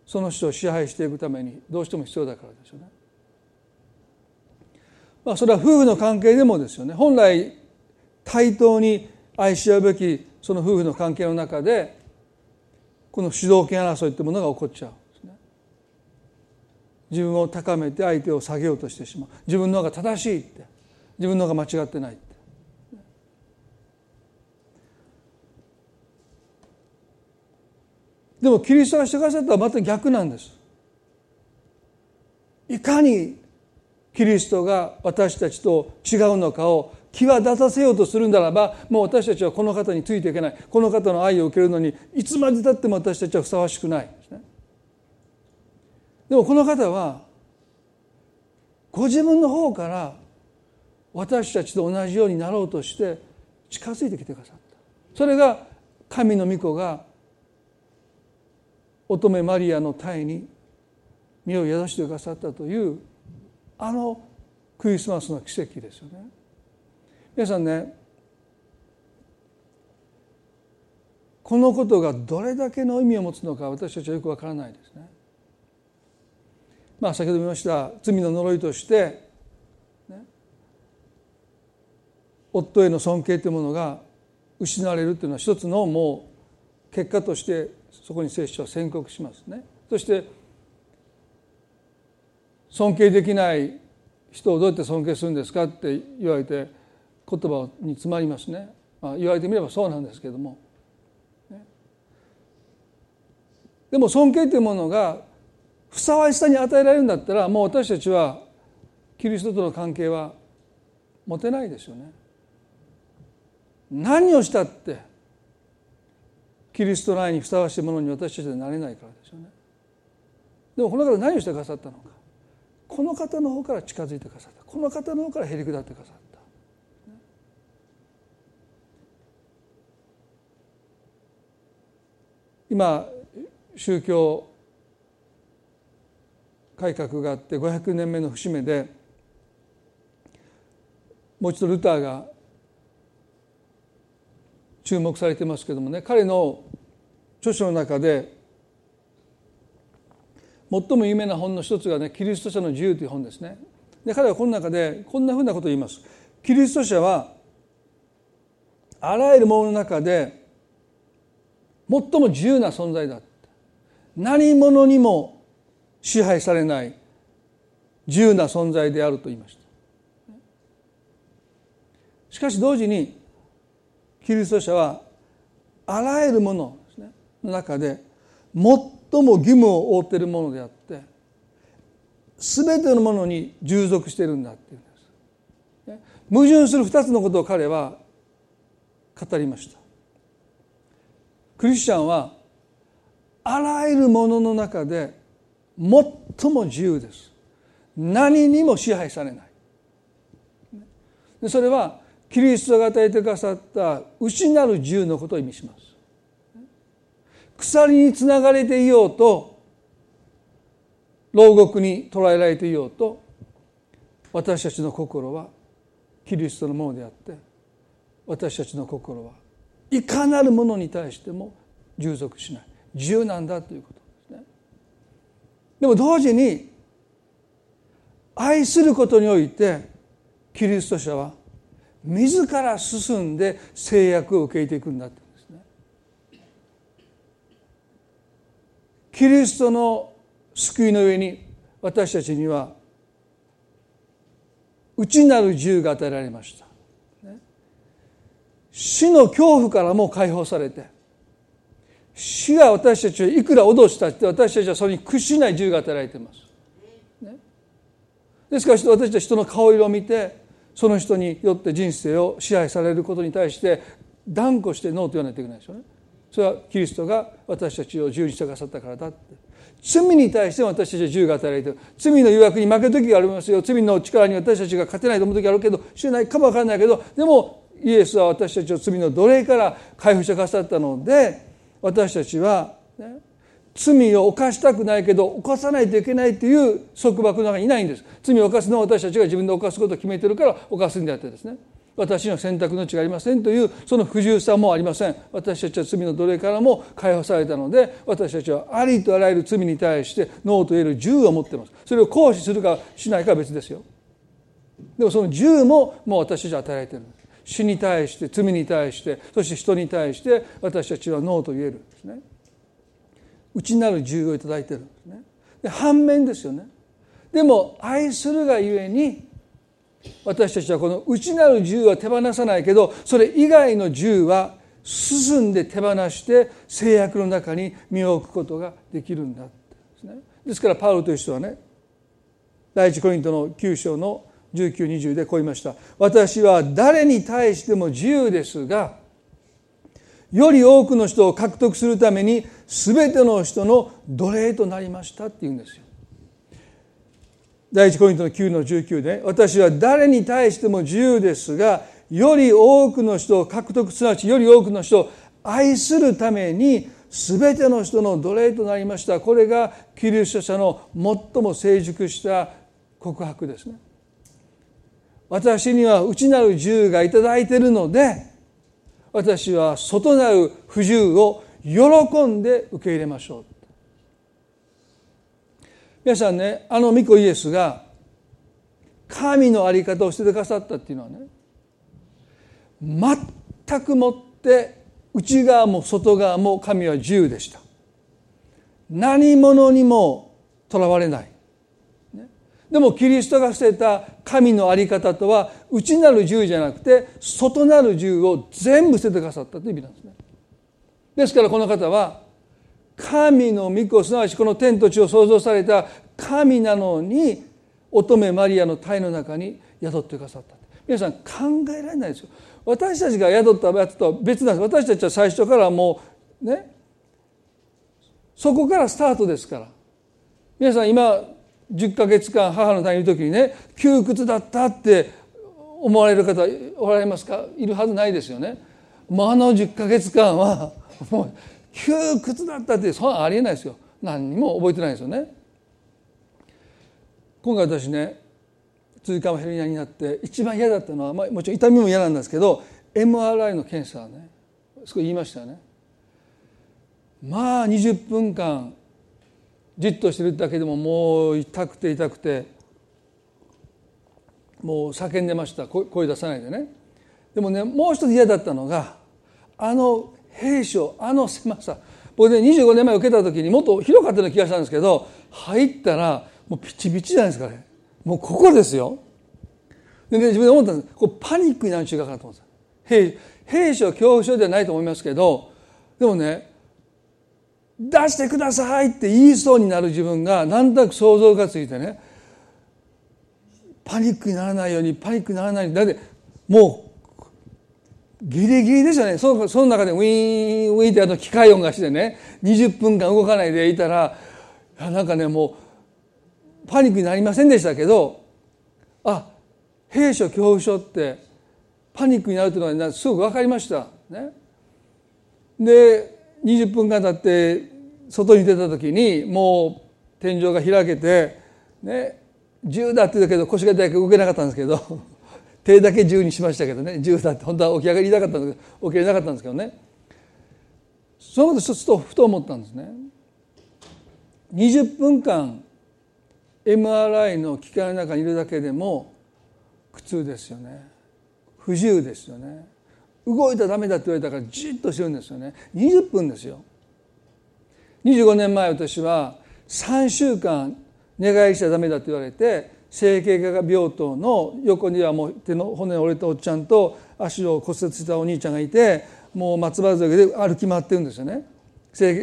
[SPEAKER 1] その人を支配していくためにどうしても必要だからですよね。まあ、それは夫婦の関係でもですよね本来対等に愛し合うべきその夫婦の関係の中でこの主導権争いというものが起こっちゃう。自分を高めて相手を下げようとしてしまう。自分の方が正しいって。自分の方が間違ってないって。でもキリストがしてくださったらまた逆なんです。いかにキリストが私たちと違うのかを際立たせようとするならばもう私たちはこの方についていけない。この方の愛を受けるのにいつまでたっても私たちはふさわしくない。でねでもこの方はご自分の方から私たちと同じようになろうとして近づいてきてくださった。それが神の御子が乙女マリアの体に身を宿してくださったというあのクリスマスの奇跡ですよね。皆さんねこのことがどれだけの意味を持つのか私たちはよくわからないですね。まあ先ほど見ました罪の呪いとして、ね、夫への尊敬というものが失われるというのは一つのもう結果としてそこに聖書は宣告しますね。そして尊敬できない人をどうやって尊敬するんですかって言われて言葉に詰まりますね、まあ、言われてみればそうなんですけどもでも尊敬というものがふさわしさに与えられるんだったらもう私たちはキリストとの関係は持てないですよね。何をしたってキリストの愛にふさわしいものに私たちはなれないからですよね。でもこの方何をしてくださったのかこの方の方から近づいてくださったこの方の方からへり下ってくださった。今宗教改革があって500年目の節目でもう一度ルターが注目されてますけどもね彼の著書の中で最も有名な本の一つがね「キリスト者の自由」という本ですね。で彼はこの中でこんなふうなことを言います。キリスト者はあらゆるものの中で最も自由な存在だ。何者にも支配されない自由な存在であると言いました。しかし同時にキリスト者はあらゆるものの中で最も義務を負っているものであって全てのものに従属しているんだっていうんです。矛盾する二つのことを彼は語りました。クリスチャンはあらゆるものの中で最も自由です。何にも支配されない。それはキリストが与えてくださった内なる自由のことを意味します。鎖につながれていようと牢獄に捕らえられていようと私たちの心はキリストのものであって私たちの心はいかなるものに対しても従属しない。自由なんだということですね。でも同時に愛することにおいてキリスト者は自ら進んで制約を受け入れていくんだってですね。キリストの救いの上に私たちには内なる自由が与えられました。死の恐怖からも解放されて死が私たちをいくら脅したって私たちはそれに屈しない自由が与えられてます。ね、ですから私たち人の顔色を見てその人によって人生を支配されることに対して断固してノーと言わないといけないでしょうね。それはキリストが私たちを自由にしてくださったからだって。罪に対して私たちは自由が与えられている罪の誘惑に負ける時がありますよ罪の力に私たちが勝てないと思う時があるけど知らないかもわからないけどでもイエスは私たちを罪の奴隷から解放してくださったので私たちは、ね、罪を犯したくないけど犯さないといけないという束縛の中にいないんです。罪を犯すのは私たちが自分で犯すことを決めてるから犯すんであってですね私には選択の違いありませんというその不自由さもありません。私たちは罪の奴隷からも解放されたので私たちはありとあらゆる罪に対してノーと言える自由を持っています。それを行使するかしないかは別ですよ。でもその自由ももう私たちは与えられているんです。死に対して罪に対してそして人に対して私たちはノーと言えるんですね。内なる自由をいただいてるんですね。で反面ですよね。でも愛するがゆえに私たちはこの内なる自由は手放さないけどそれ以外の自由は進んで手放して制約の中に身を置くことができるんだですね。ですからパウロという人はね第一コリントの9章の1920でこう言いました。私は誰に対しても自由ですがより多くの人を獲得するために全ての人の奴隷となりましたって言うんですよ。第一コリントの9の19で、私は誰に対しても自由ですがより多くの人を獲得すなわちより多くの人を愛するために全ての人の奴隷となりました。これがキリスト者の最も成熟した告白ですね。私には内なる自由がいただいているので私は外なる不自由を喜んで受け入れましょう。皆さんねあの御子イエスが神の在り方をしてくださったっていうのはね全くもって内側も外側も神は自由でした。何者にもとらわれない、でもキリストが捨てた神の在り方とは内なる自由じゃなくて外なる自由を全部捨ててくださったという意味なんですね。ですからこの方は神の御子すなわちこの天と地を創造された神なのに乙女マリアの体の中に宿ってくださった。皆さん考えられないですよ。私たちが宿ったやつとは別なんです。私たちは最初からもうねそこからスタートですから。皆さん今10ヶ月間母の体にいる時にね窮屈だったって思われる方おられますか？いるはずないですよね。もうあの10ヶ月間はもう窮屈だったってそんなありえないですよ何にも覚えてないですよね。今回私ね椎間ヘルニアになって一番嫌だったのは、まあ、もちろん痛みも嫌なんですけど MRI の検査ねすごい言いましたよね。まあ20分間じっとしてるだけでももう痛くて痛くてもう叫んでました。声出さないでね。でもねもう一つ嫌だったのがあの兵所あの狭さ。僕ね25年前受けた時にもっと広かったような気がしたんですけど入ったらもうピチピチじゃないですかね。もうここですよ。で、ね、自分で思ったんです。これパニックになる瞬間かなと思うんです兵兵所恐怖症ではないと思いますけどでもね出してくださいって言いそうになる自分が何となく想像がついてね。パニックにならないようにパニックにならないように。だってもうギリギリですよね。そのその中でウィーンウィーンってあの機械音がしてね。20分間動かないでいたらいなんかねもうパニックになりませんでしたけどあ兵所恐怖症ってパニックになるというのはすごく分かりました。ね、で20分間経って外に出た時にもう天井が開けてね10だって言うけど腰が痛いから動けなかったんですけど 手だけ10にしましたけどね10だって本当は起き上がりたかったんですけど起きれなかったんですけどね。そのこと一つとふと思ったんですね。20分間 MRI の機械の中にいるだけでも苦痛ですよね。不自由ですよね。動いたらダメだって言われたからじっとしてるんですよね。20分ですよ。25年前私は3週間寝返りしちゃダメだって言われて整形外科病棟の横にはもう手の骨折れたおっちゃんと足を骨折したお兄ちゃんがいてもう松葉杖で歩き回ってるんですよね。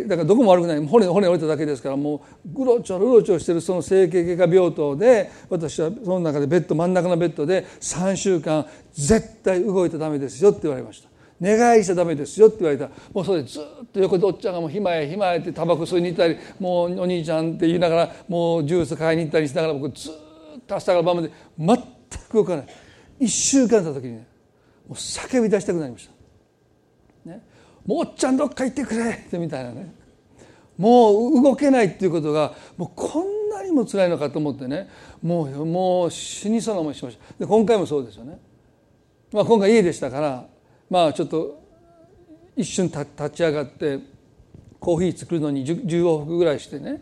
[SPEAKER 1] だからどこも悪くない。骨骨折れただけですからもうぐろちょろうろちょろしてるその整形外科病棟で私はその中でベッド真ん中のベッドで3週間絶対動いたらダメですよって言われました。寝返りしちゃダメですよって言われた。もうそれずっと横でおっちゃんがもう暇へ暇へってタバコ吸いに行ったりもうお兄ちゃんって言いながらもうジュース買いに行ったりしながら僕ずっと朝から晩まで全く動かない。1週間経った時にねもう叫び出したくなりました。もうおっちゃんどっか行ってくれってみたいなね。もう動けないっていうことがもうこんなにも辛いのかと思ってね。もうもう死にそうな思いしました。で今回もそうですよね、まあ、今回家でしたからまあちょっと一瞬立ち上がってコーヒー作るのに 10, 往復ぐらいしてね。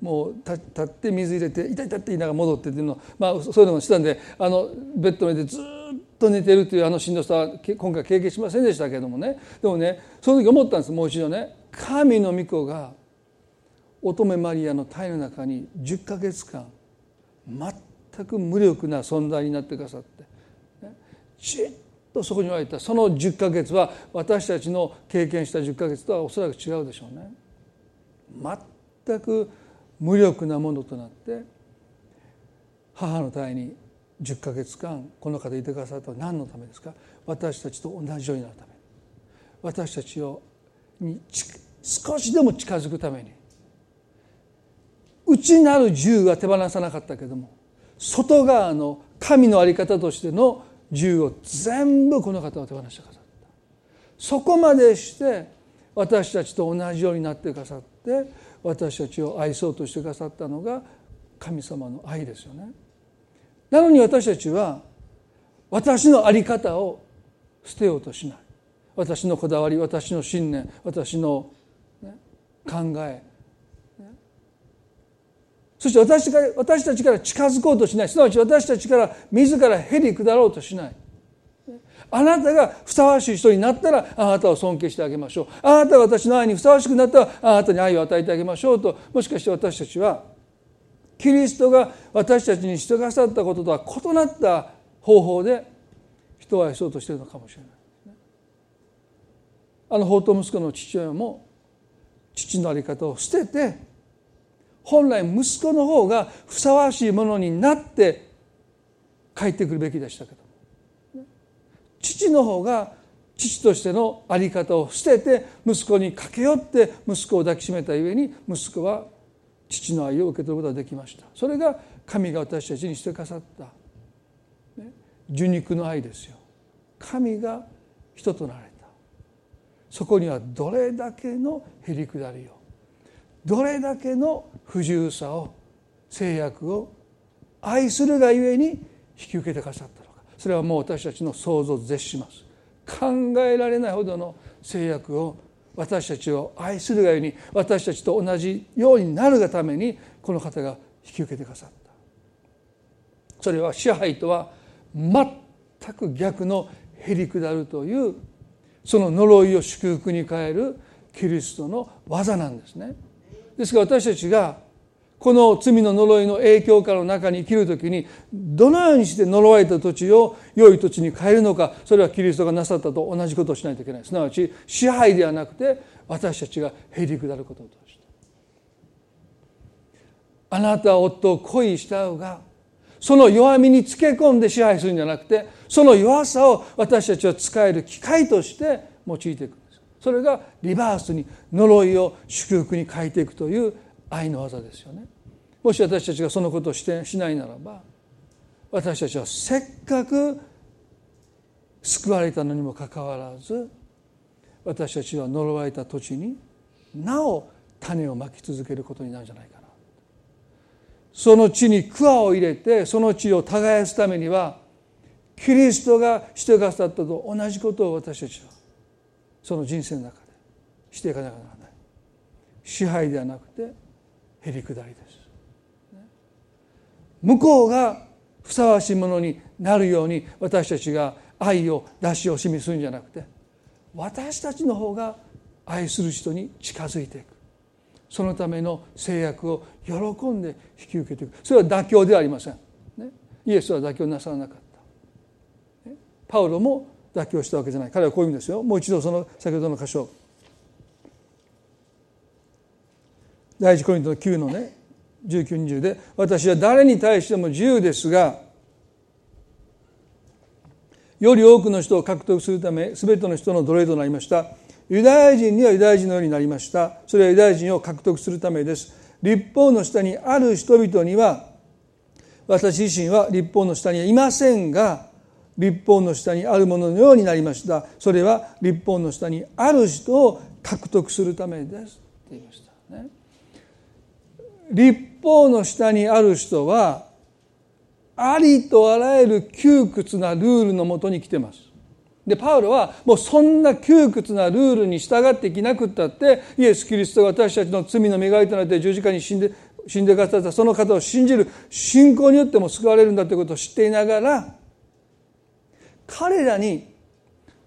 [SPEAKER 1] もう立って水入れて痛い痛いって言いながら戻ってっていうのまあそういうのもしたんであのベッドの上でずっとと寝てるというあのしんどさは今回経験しませんでしたけれどもね。でもねその時思ったんですもう一度ね。神の御子が乙女マリアの体の中に10ヶ月間全く無力な存在になってくださって、ね、じっとそこにおられた。その10ヶ月は私たちの経験した10ヶ月とはおそらく違うでしょうね。全く無力なものとなって母の体に10ヶ月間この方いてくださったのは何のためですか？私たちと同じようになるため。私たちをに少しでも近づくために。内なる自由は手放さなかったけども外側の神の在り方としての自由を全部この方は手放してくださった。そこまでして私たちと同じようになってくださって私たちを愛そうとしてくださったのが神様の愛ですよね。なのに私たちは私の在り方を捨てようとしない。私のこだわり私の信念私の、考え。そして私が私たちから近づこうとしない。すなわち私たちから自らへり下ろうとしない。あなたがふさわしい人になったらあなたを尊敬してあげましょう。あなたが私の愛にふさわしくなったらあなたに愛を与えてあげましょうともしかして私たちはキリストが私たちにしてくださったこととは異なった方法で人を愛そうとしているのかもしれない。あの法と息子の父親も父の在り方を捨てて本来息子の方がふさわしいものになって帰ってくるべきでしたけど父の方が父としての在り方を捨てて息子に駆け寄って息子を抱きしめたゆえに息子は父の愛を受け取ることができました。それが神が私たちにしてくださった、ね、受肉の愛ですよ。神が人となられた。そこにはどれだけのへりくだりをどれだけの不自由さを制約を愛するがゆえに引き受けてくださったのか。それはもう私たちの想像を絶します。考えられないほどの制約を私たちを愛するがゆえに私たちと同じようになるがためにこの方が引き受けてくださったそれは支配とは全く逆のへりくだるというその呪いを祝福に変えるキリストの技なんですね。ですから私たちがこの罪の呪いの影響下の中に生きる時にどのようにして呪われた土地を良い土地に変えるのかそれはキリストがなさったと同じことをしないといけない。すなわち支配ではなくて私たちがへり下ることとして。あなたは夫を恋したうがその弱みにつけ込んで支配するんじゃなくてその弱さを私たちは使える機会として用いていくんです。それがリバースに呪いを祝福に変えていくという愛の技ですよね。もし私たちがそのことをしてしないならば私たちはせっかく救われたのにもかかわらず私たちは呪われた土地になお種をまき続けることになるんじゃないかな。その地に桑を入れてその地を耕すためにはキリストがしてくださったと同じことを私たちはその人生の中でしていかなきゃならない。支配ではなくてへりくだりで、向こうがふさわしいものになるように私たちが愛を出し惜しみするんじゃなくて私たちの方が愛する人に近づいていく。そのための制約を喜んで引き受けていく。それは妥協ではありません、ね、イエスは妥協なさらなかった、ね、パウロも妥協したわけじゃない。彼はこういう意味ですよ。もう一度その先ほどの箇所。第一コリントの9のね。1920で私は誰に対しても自由ですがより多くの人を獲得するため全ての人の奴隷となりました。ユダヤ人にはユダヤ人のようになりました。それはユダヤ人を獲得するためです。立法の下にある人々には私自身は立法の下にはいませんが立法の下にあるもののようになりました。それは立法の下にある人を獲得するためです。って言いましたね。立法の下にある人はありとあらゆる窮屈なルールのもとに来てます。でパウロはもうそんな窮屈なルールに従ってきなくったってイエス・キリストが私たちの罪の願いとなって十字架に死んで死んでくださったその方を信じる信仰によっても救われるんだということを知っていながら彼らに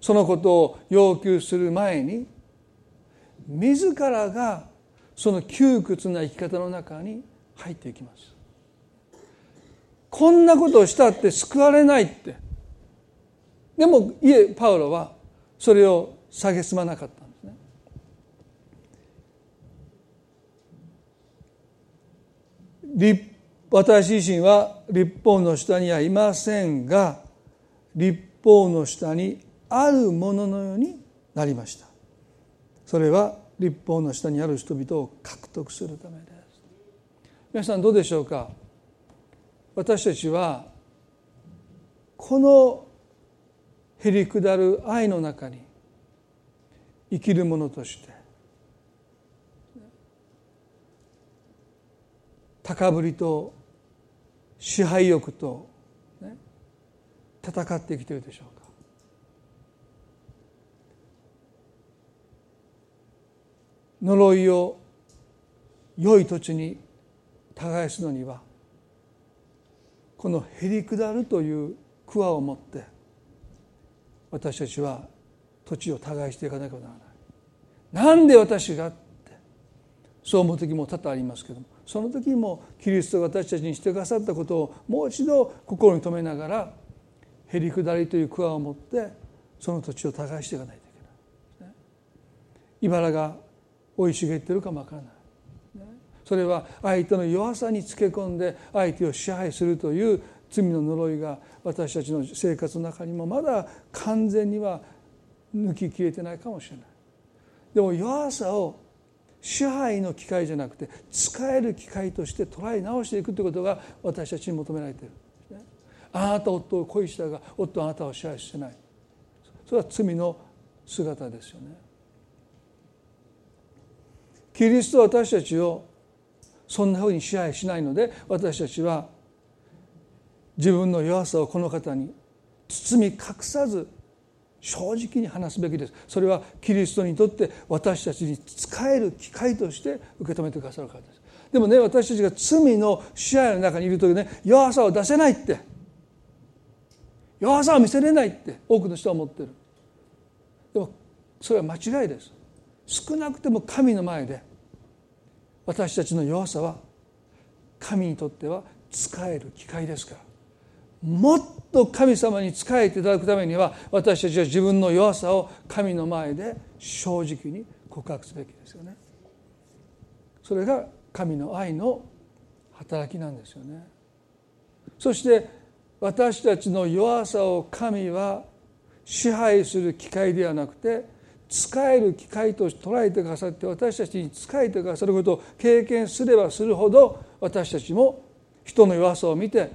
[SPEAKER 1] そのことを要求する前に自らがその窮屈な生き方の中に入っていきます。こんなことをしたって救われないって。でもいえパウロはそれを蔑まなかったんですね。私自身は立法の下にはいませんが立法の下にあるもののようになりました。それは立法の下にある人々を獲得するため。皆さんどうでしょうか？私たちはこのへりくだる愛の中に生きるものとして高ぶりと支配欲と戦ってきているでしょうか？呪いを良い土地に耕すのにはこのへり下るという桑を持って私たちは土地を耕していかなきゃならない。なんで私がってそう思う時も多々ありますけどもその時もキリストが私たちにしてくださったことをもう一度心に留めながらへり下りという桑を持ってその土地を耕していかないといけない。茨が生い茂ってるかもわからない。それは相手の弱さにつけ込んで相手を支配するという罪の呪いが私たちの生活の中にもまだ完全には抜き消えてないかもしれない。でも弱さを支配の機会じゃなくて使える機会として捉え直していくということが私たちに求められている。あなた夫を恋したが夫はあなたを支配してないそれは罪の姿ですよね。キリストは私たちをそんなふうに支配しないので私たちは自分の弱さをこの方に包み隠さず正直に話すべきです。それはキリストにとって私たちに使える機会として受け止めてくださるからです。でもね私たちが罪の支配の中にいる時ね弱さを出せないって。弱さを見せれないって。多くの人は思ってる。でもそれは間違いです。少なくても神の前で私たちの弱さは神にとっては使える機会ですからもっと神様に仕えていただくためには私たちは自分の弱さを神の前で正直に告白すべきですよね。それが神の愛の働きなんですよね。そして私たちの弱さを神は支配する機会ではなくて使える機会と捉えてくださって私たちに仕えてくださることを経験すればするほど私たちも人の弱さを見て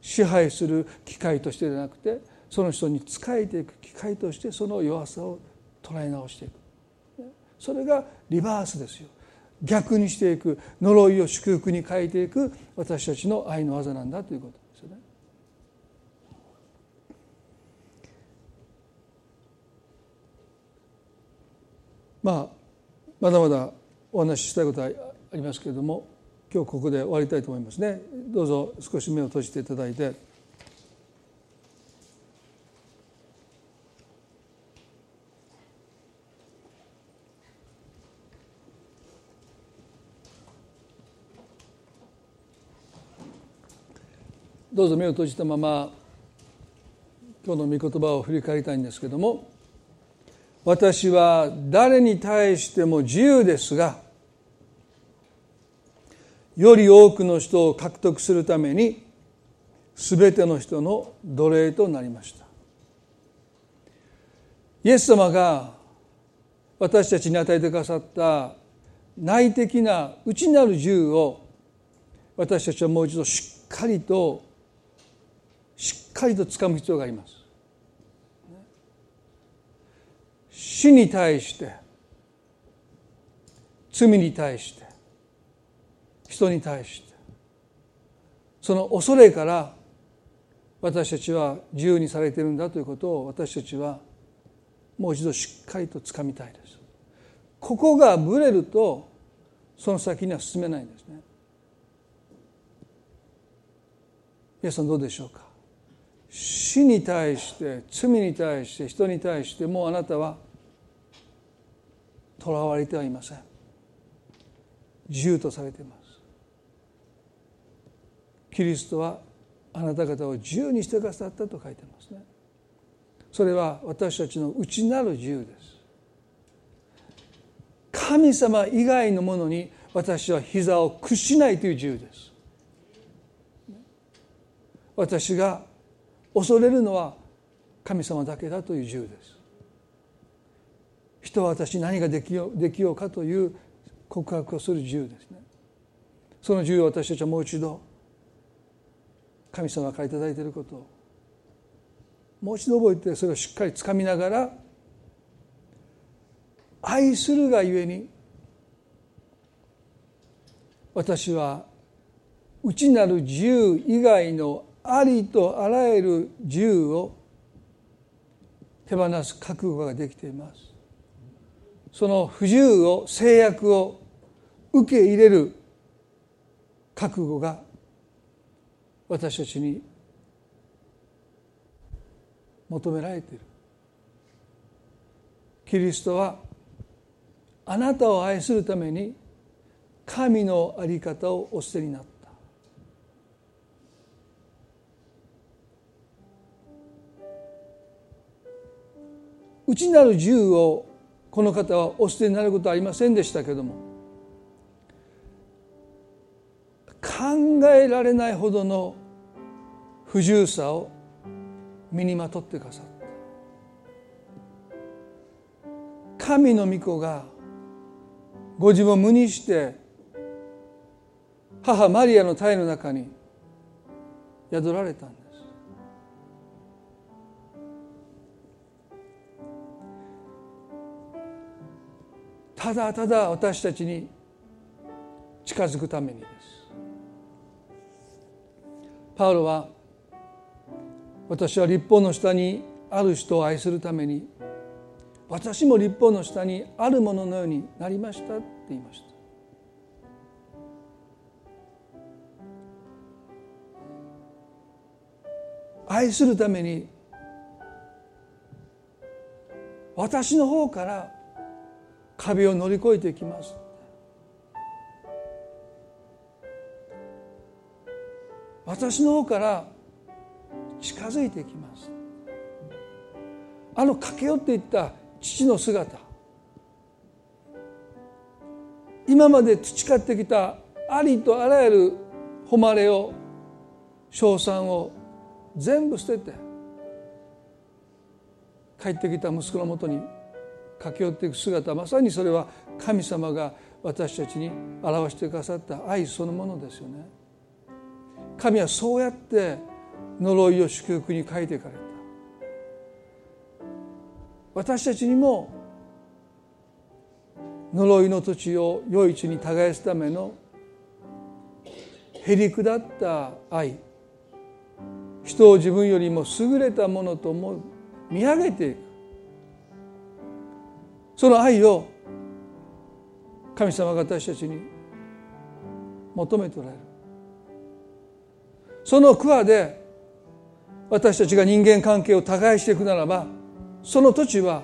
[SPEAKER 1] 支配する機会としてではなくてその人に仕えていく機会としてその弱さを捉え直していく。それがリバースですよ。逆にしていく呪いを祝福に変えていく私たちの愛の技なんだということ。まあまだまだお話ししたいことはありますけれども今日ここで終わりたいと思いますね。どうぞ少し目を閉じていただいて。どうぞ目を閉じたまま今日の御言葉を振り返りたいんですけれども私は誰に対しても自由ですがより多くの人を獲得するために全ての人の奴隷となりました。イエス様が私たちに与えてくださった内的な内なる自由を私たちはもう一度しっかりとしっかりと掴む必要があります。死に対して罪に対して人に対してその恐れから私たちは自由にされているんだということを私たちはもう一度しっかりとつかみたいです。ここがぶれるとその先には進めないんですね。皆さんどうでしょうか？死に対して罪に対して人に対してもうあなたはとらわれてはいません。自由とされています。キリストはあなた方を自由にしてくださったと書いてますね。それは私たちの内なる自由です。神様以外のものに私は膝を屈しないという自由です。私が恐れるのは神様だけだという自由です。人は私何ができようできようかという告白をする自由ですね。その自由を私たちはもう一度神様から頂いていることをもう一度覚えてそれをしっかりつかみながら愛するがゆえに私は内なる自由以外のありとあらゆる自由を手放す覚悟ができています。その不自由を制約を受け入れる覚悟が私たちに求められている。キリストはあなたを愛するために神の在り方をお捨てになった。内なる自由をこの方はお捨てになることはありませんでしたけども考えられないほどの不自由さを身にまとってくださった。神の御子がご自分を無にして母マリアの体の中に宿られたんです。ただただ私たちに近づくためにです。パウロは私は立法の下にある人を愛するために私も立法の下にあるもののようになりましたって言いました。愛するために私の方から壁を乗り越えていきます。私の方から近づいていきます。あの駆け寄っていった父の姿。今まで培ってきたありとあらゆる誉れを称賛を全部捨てて帰ってきた息子のもとに駆け寄っていく姿まさにそれは神様が私たちに表してくださった愛そのものですよね。神はそうやって呪いを祝福に変えていかれた。私たちにも呪いの土地を余市に耕すためのへりくだった愛。人を自分よりも優れたものと思う見上げていく。その愛を神様が私たちに求めておられる。その桑で私たちが人間関係を耕していくならばその土地は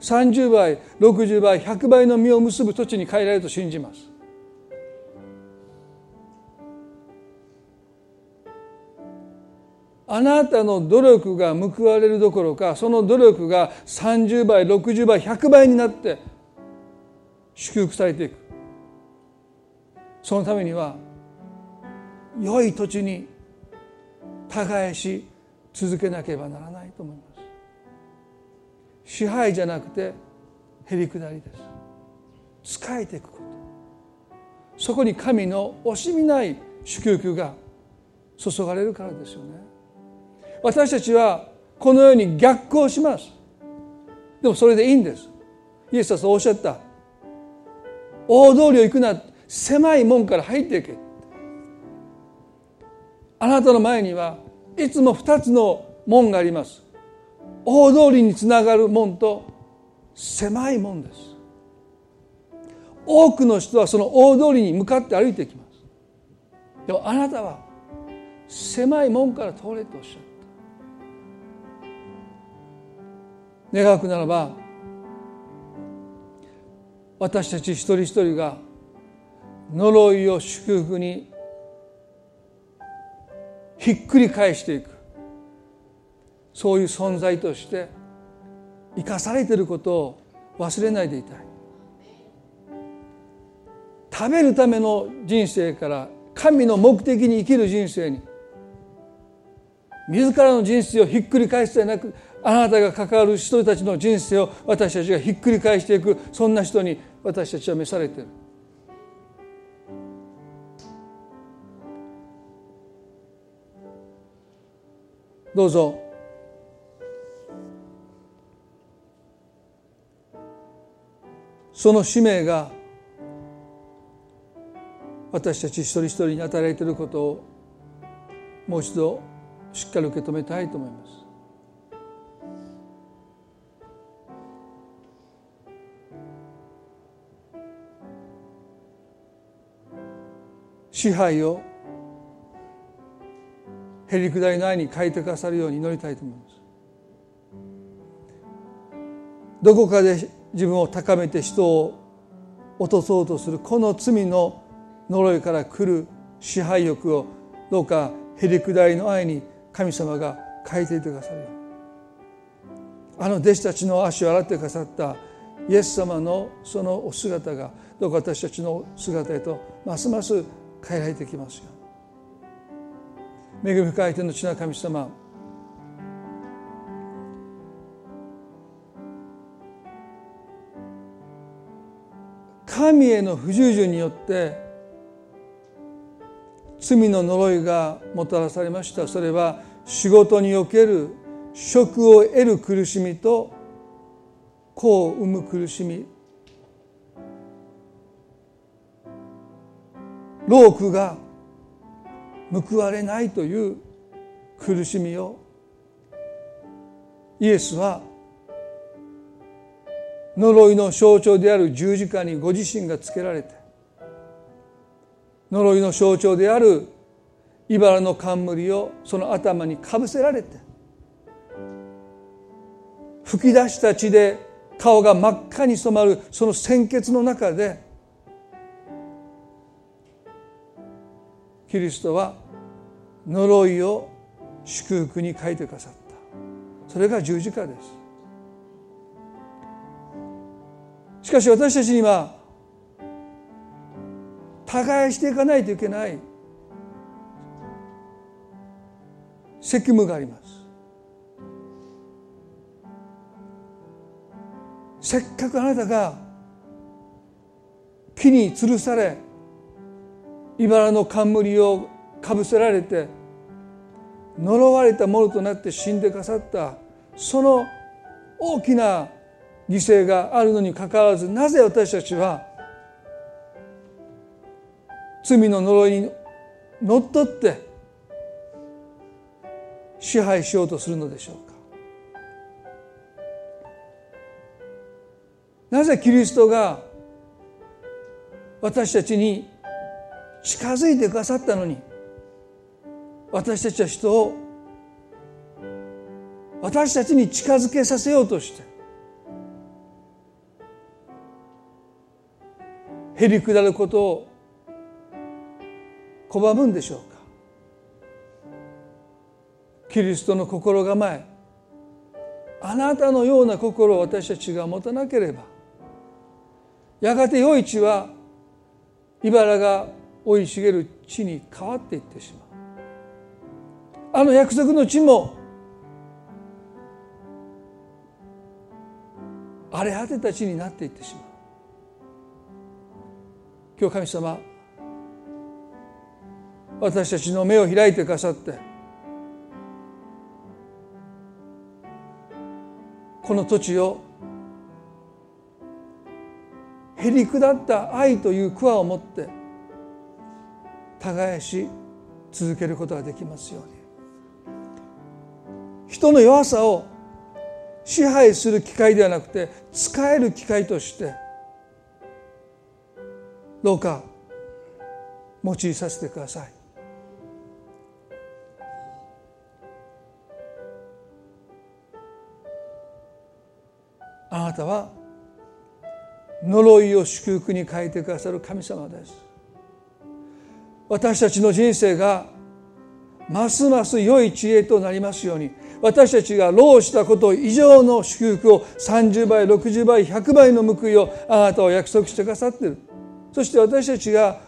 [SPEAKER 1] 30倍60倍100倍の実を結ぶ土地に変えられると信じます。あなたの努力が報われるどころかその努力が30倍60倍100倍になって祝福されていく。そのためには良い土地に耕し続けなければならないと思います。支配じゃなくてへりくだりです。仕えていくこと。そこに神の惜しみない祝福が注がれるからですよね。私たちはこのように逆行します。でもそれでいいんです。イエスはそうおっしゃった。大通りを行くな狭い門から入っていけ。あなたの前にはいつも2つの門があります。大通りにつながる門と狭い門です。多くの人はその大通りに向かって歩いていきます。でもあなたは狭い門から通れとおっしゃる願くならば私たち一人一人が呪いを祝福にひっくり返していく。そういう存在として生かされていることを忘れないでいたい。食べるための人生から神の目的に生きる人生に自らの人生をひっくり返すではなくあなたが関わる人たちの人生を私たちがひっくり返していくそんな人に私たちは召されている。どうぞ。その使命が私たち一人一人に与えられていることをもう一度しっかり受け止めたいと思います。支配をへりくだりの愛に変えてくださるように祈りたいと思います。どこかで自分を高めて人を落とそうとするこの罪の呪いから来る支配欲をどうかへりくだりの愛に神様が変えていてくださるように。あの弟子たちの足を洗ってくださったイエス様のそのお姿がどうか私たちの姿へとますます変えられてきますよ。恵み深い天の地な神様。神への不従順によって罪の呪いがもたらされました。それは仕事における職を得る苦しみと子を産む苦しみ労苦が報われないという苦しみをイエスは呪いの象徴である十字架にご自身がつけられて呪いの象徴である茨の冠をその頭にかぶせられて吹き出した血で顔が真っ赤に染まるその鮮血の中でキリストは呪いを祝福に書いてくださった。それが十字架です。しかし私たちには耕していかないといけない。責務があります。せっかくあなたが木に吊るされ茨の冠をかぶせられて呪われたものとなって死んでかさったその大きな犠牲があるのにかかわらずなぜ私たちは罪の呪いにのっとって支配しようとするのでしょうか。なぜキリストが私たちに近づいてくださったのに私たちは人を私たちに近づけさせようとしてへりくだることを拒むんでしょうか。キリストの心構えあなたのような心を私たちが持たなければやがて余市は茨が生い茂る地に変わっていってしまう。あの約束の地も荒れ果てた地になっていってしまう。今日神様私たちの目を開いてくださってこの土地をへりくだった愛という桑を持って耕し続けることができますように。人の弱さを支配する機会ではなくて使える機会としてどうか用いさせてください。あなたは呪いを祝福に変えてくださる神様です。私たちの人生がますます良い知恵となりますように私たちが労したこと以上の祝福を30倍60倍100倍の報いをあなたは約束してくださっている。そして私たちが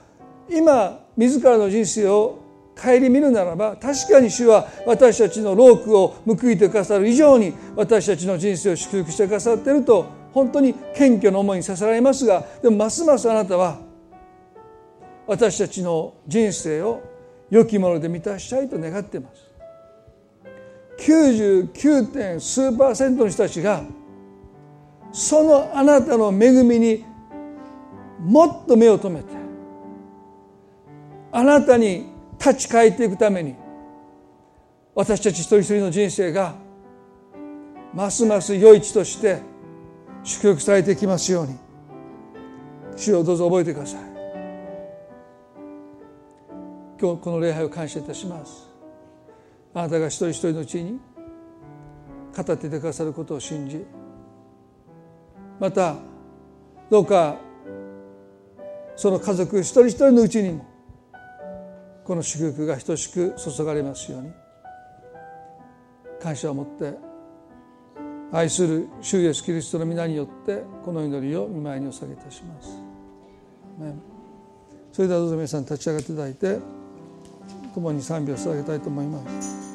[SPEAKER 1] 今自らの人生を顧みるならば確かに主は私たちの労苦を報いてくださる以上に私たちの人生を祝福してくださっていると本当に謙虚な思いにさせられますがでもますますあなたは私たちの人生を良きもので満たしたいと願っています。99. 点数パーセントの人たちがそのあなたの恵みにもっと目を留めてあなたに立ち返っていくために私たち一人一人の人生がますます良い地として祝福されていきますように主をどうぞ覚えてください
[SPEAKER 2] 今日この礼拝を感謝いたしますあなたが一人一人のうちに語っててくださることを信じまたどうかその家族一人一人のうちにもこの祝福が等しく注がれますように感謝を持って愛する主イエスキリストの皆によってこの祈りを見舞いにお下げいたします。それではどうぞ皆さん立ち上がっていただいて共に賛美を捧げたいと思います。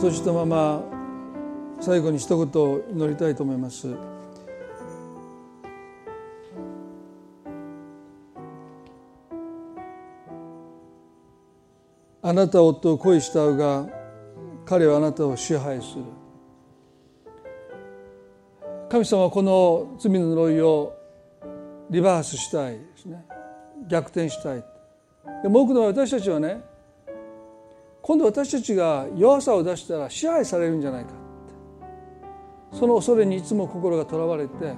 [SPEAKER 2] 閉じたまま最後に一言祈りたいと思います。あなた夫を恋したうが彼はあなたを支配する。神様はこの罪の呪いをリバースしたいですね。逆転したい。でも多くの私たちはね今度私たちが弱さを出したら支配されるんじゃないか。ってその恐れにいつも心がとらわれて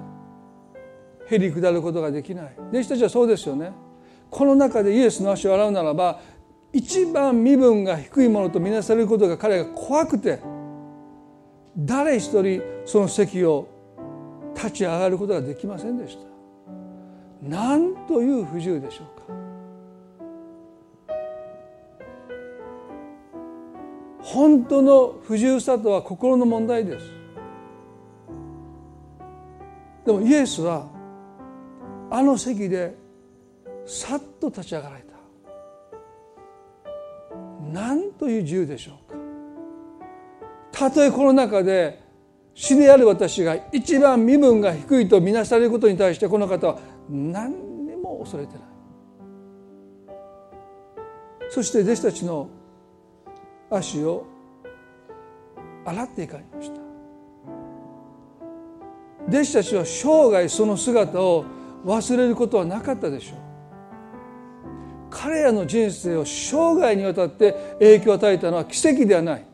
[SPEAKER 2] へり下ることができない。弟子たちはそうですよね。この中でイエスの足を洗うならば一番身分が低いものとみなされることが彼が怖くて誰一人その席を立ち上がることができませんでした。なんという不自由でしょう。本当の不自由さとは心の問題です。でもイエスはあの席でさっと立ち上がられた。何という自由でしょうか。たとえこの中で死である私が一番身分が低いとみなされることに対してこの方は何にも恐れてない。そして弟子たちの足を洗っていかれました。弟子たちは生涯その姿を
[SPEAKER 1] 忘れることはなかったでしょう。彼らの人生を生涯にわたって影響を与えたのは奇跡ではない。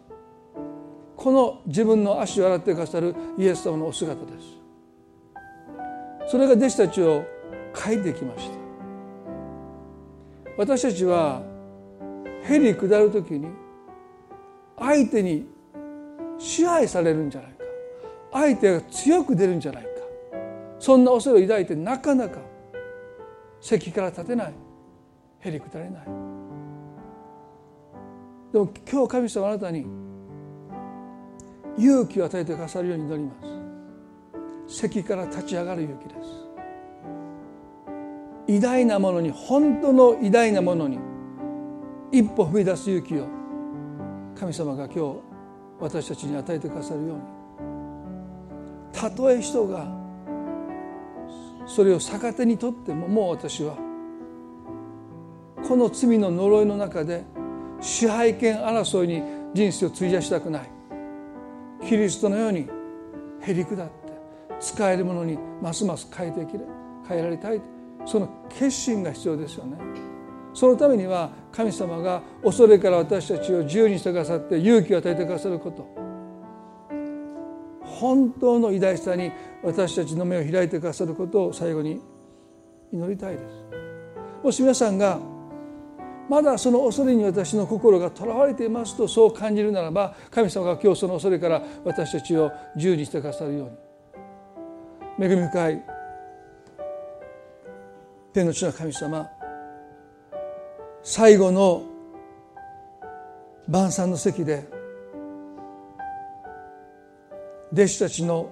[SPEAKER 1] この自分の足を洗ってくださるイエス様のお姿です。それが弟子たちを書いてきました。私たちはへり下る時に相手に支配されるんじゃないか。相手が強く出るんじゃないか。そんな恐れを抱いてなかなか席から立てない。へりくだれない。でも今日神様あなたに勇気を与えてくださるように祈ります。席から立ち上がる勇気です。偉大なものに本当の偉大なものに一歩踏み出す勇気を神様が今日私たちに与えてくださるようにたとえ人がそれを逆手にとってももう私はこの罪の呪いの中で支配権争いに人生を費やしたくない。キリストのようにへり下って使えるものにますます変えていけ変えられたい。その決心が必要ですよね。そのためには神様が恐れから私たちを自由にしてくださって勇気を与えてくださること。本当の偉大さに私たちの目を開いてくださることを最後に祈りたいです。もし皆さんがまだその恐れに私の心がとらわれていますとそう感じるならば神様が今日その恐れから私たちを自由にしてくださるように。恵み深い天の地の神様最後の晩餐の席で弟子たちの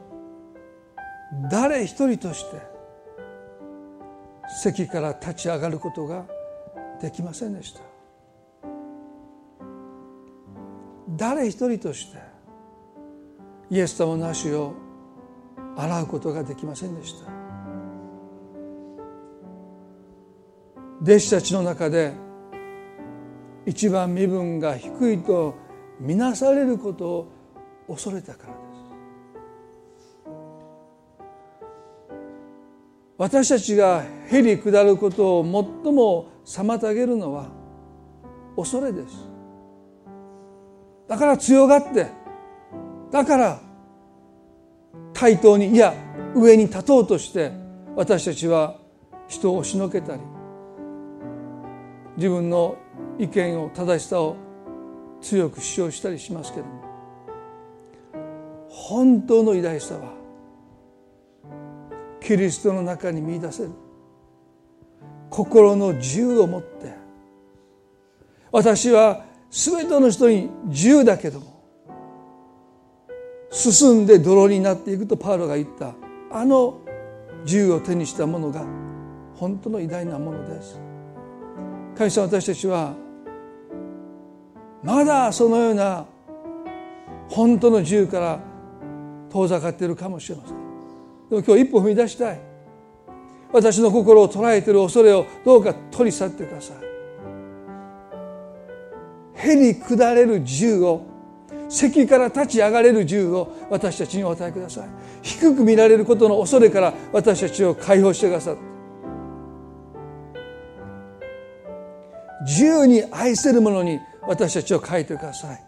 [SPEAKER 1] 誰一人として席から立ち上がることができませんでした。誰一人としてイエス様の足を洗うことができませんでした。弟子たちの中で一番身分が低いとみなされることを恐れたからです。私たちがへり下ることを最も妨げるのは恐れです。だから強がってだから対等にいや上に立とうとして私たちは人を押しのけたり自分の意見を正しさを強く主張したりしますけども本当の偉大さはキリストの中に見出せる心の自由を持って私は全ての人に自由だけども進んで泥になっていくとパウロが言ったあの自由を手にしたものが本当の偉大なものです。神様私たちはまだそのような本当の自由から遠ざかっているかもしれません。でも今日一歩踏み出したい。私の心を捉えている恐れをどうか取り去ってください。へり下れる自由を席から立ち上がれる自由を私たちにお与えください。低く見られることの恐れから私たちを解放してくださっ自由に愛せるものに私たちを変えてください。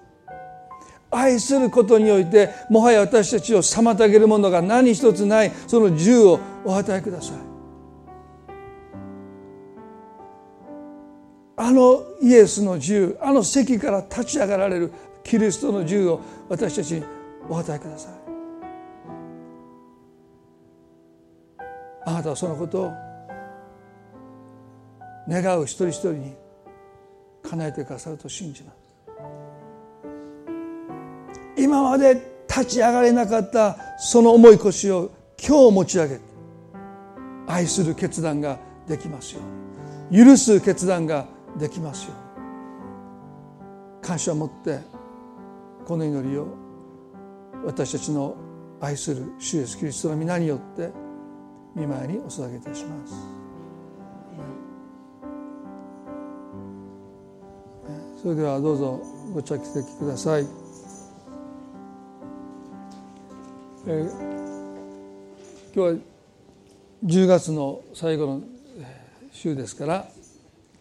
[SPEAKER 1] 愛することにおいてもはや私たちを妨げるものが何一つないその自由をお与えください。あのイエスの自由あの席から立ち上がられるキリストの自由を私たちにお与えください。あなたはそのことを願う一人一人に叶えてくださると信じます。今まで立ち上がれなかったその重い腰を今日持ち上げて愛する決断ができますように。許す決断ができますように。感謝を持ってこの祈りを私たちの愛する主イエスキリストの皆によって見舞いにお捧げいたします。それではどうぞご着席ください。えー、今日は10月の最後の週ですから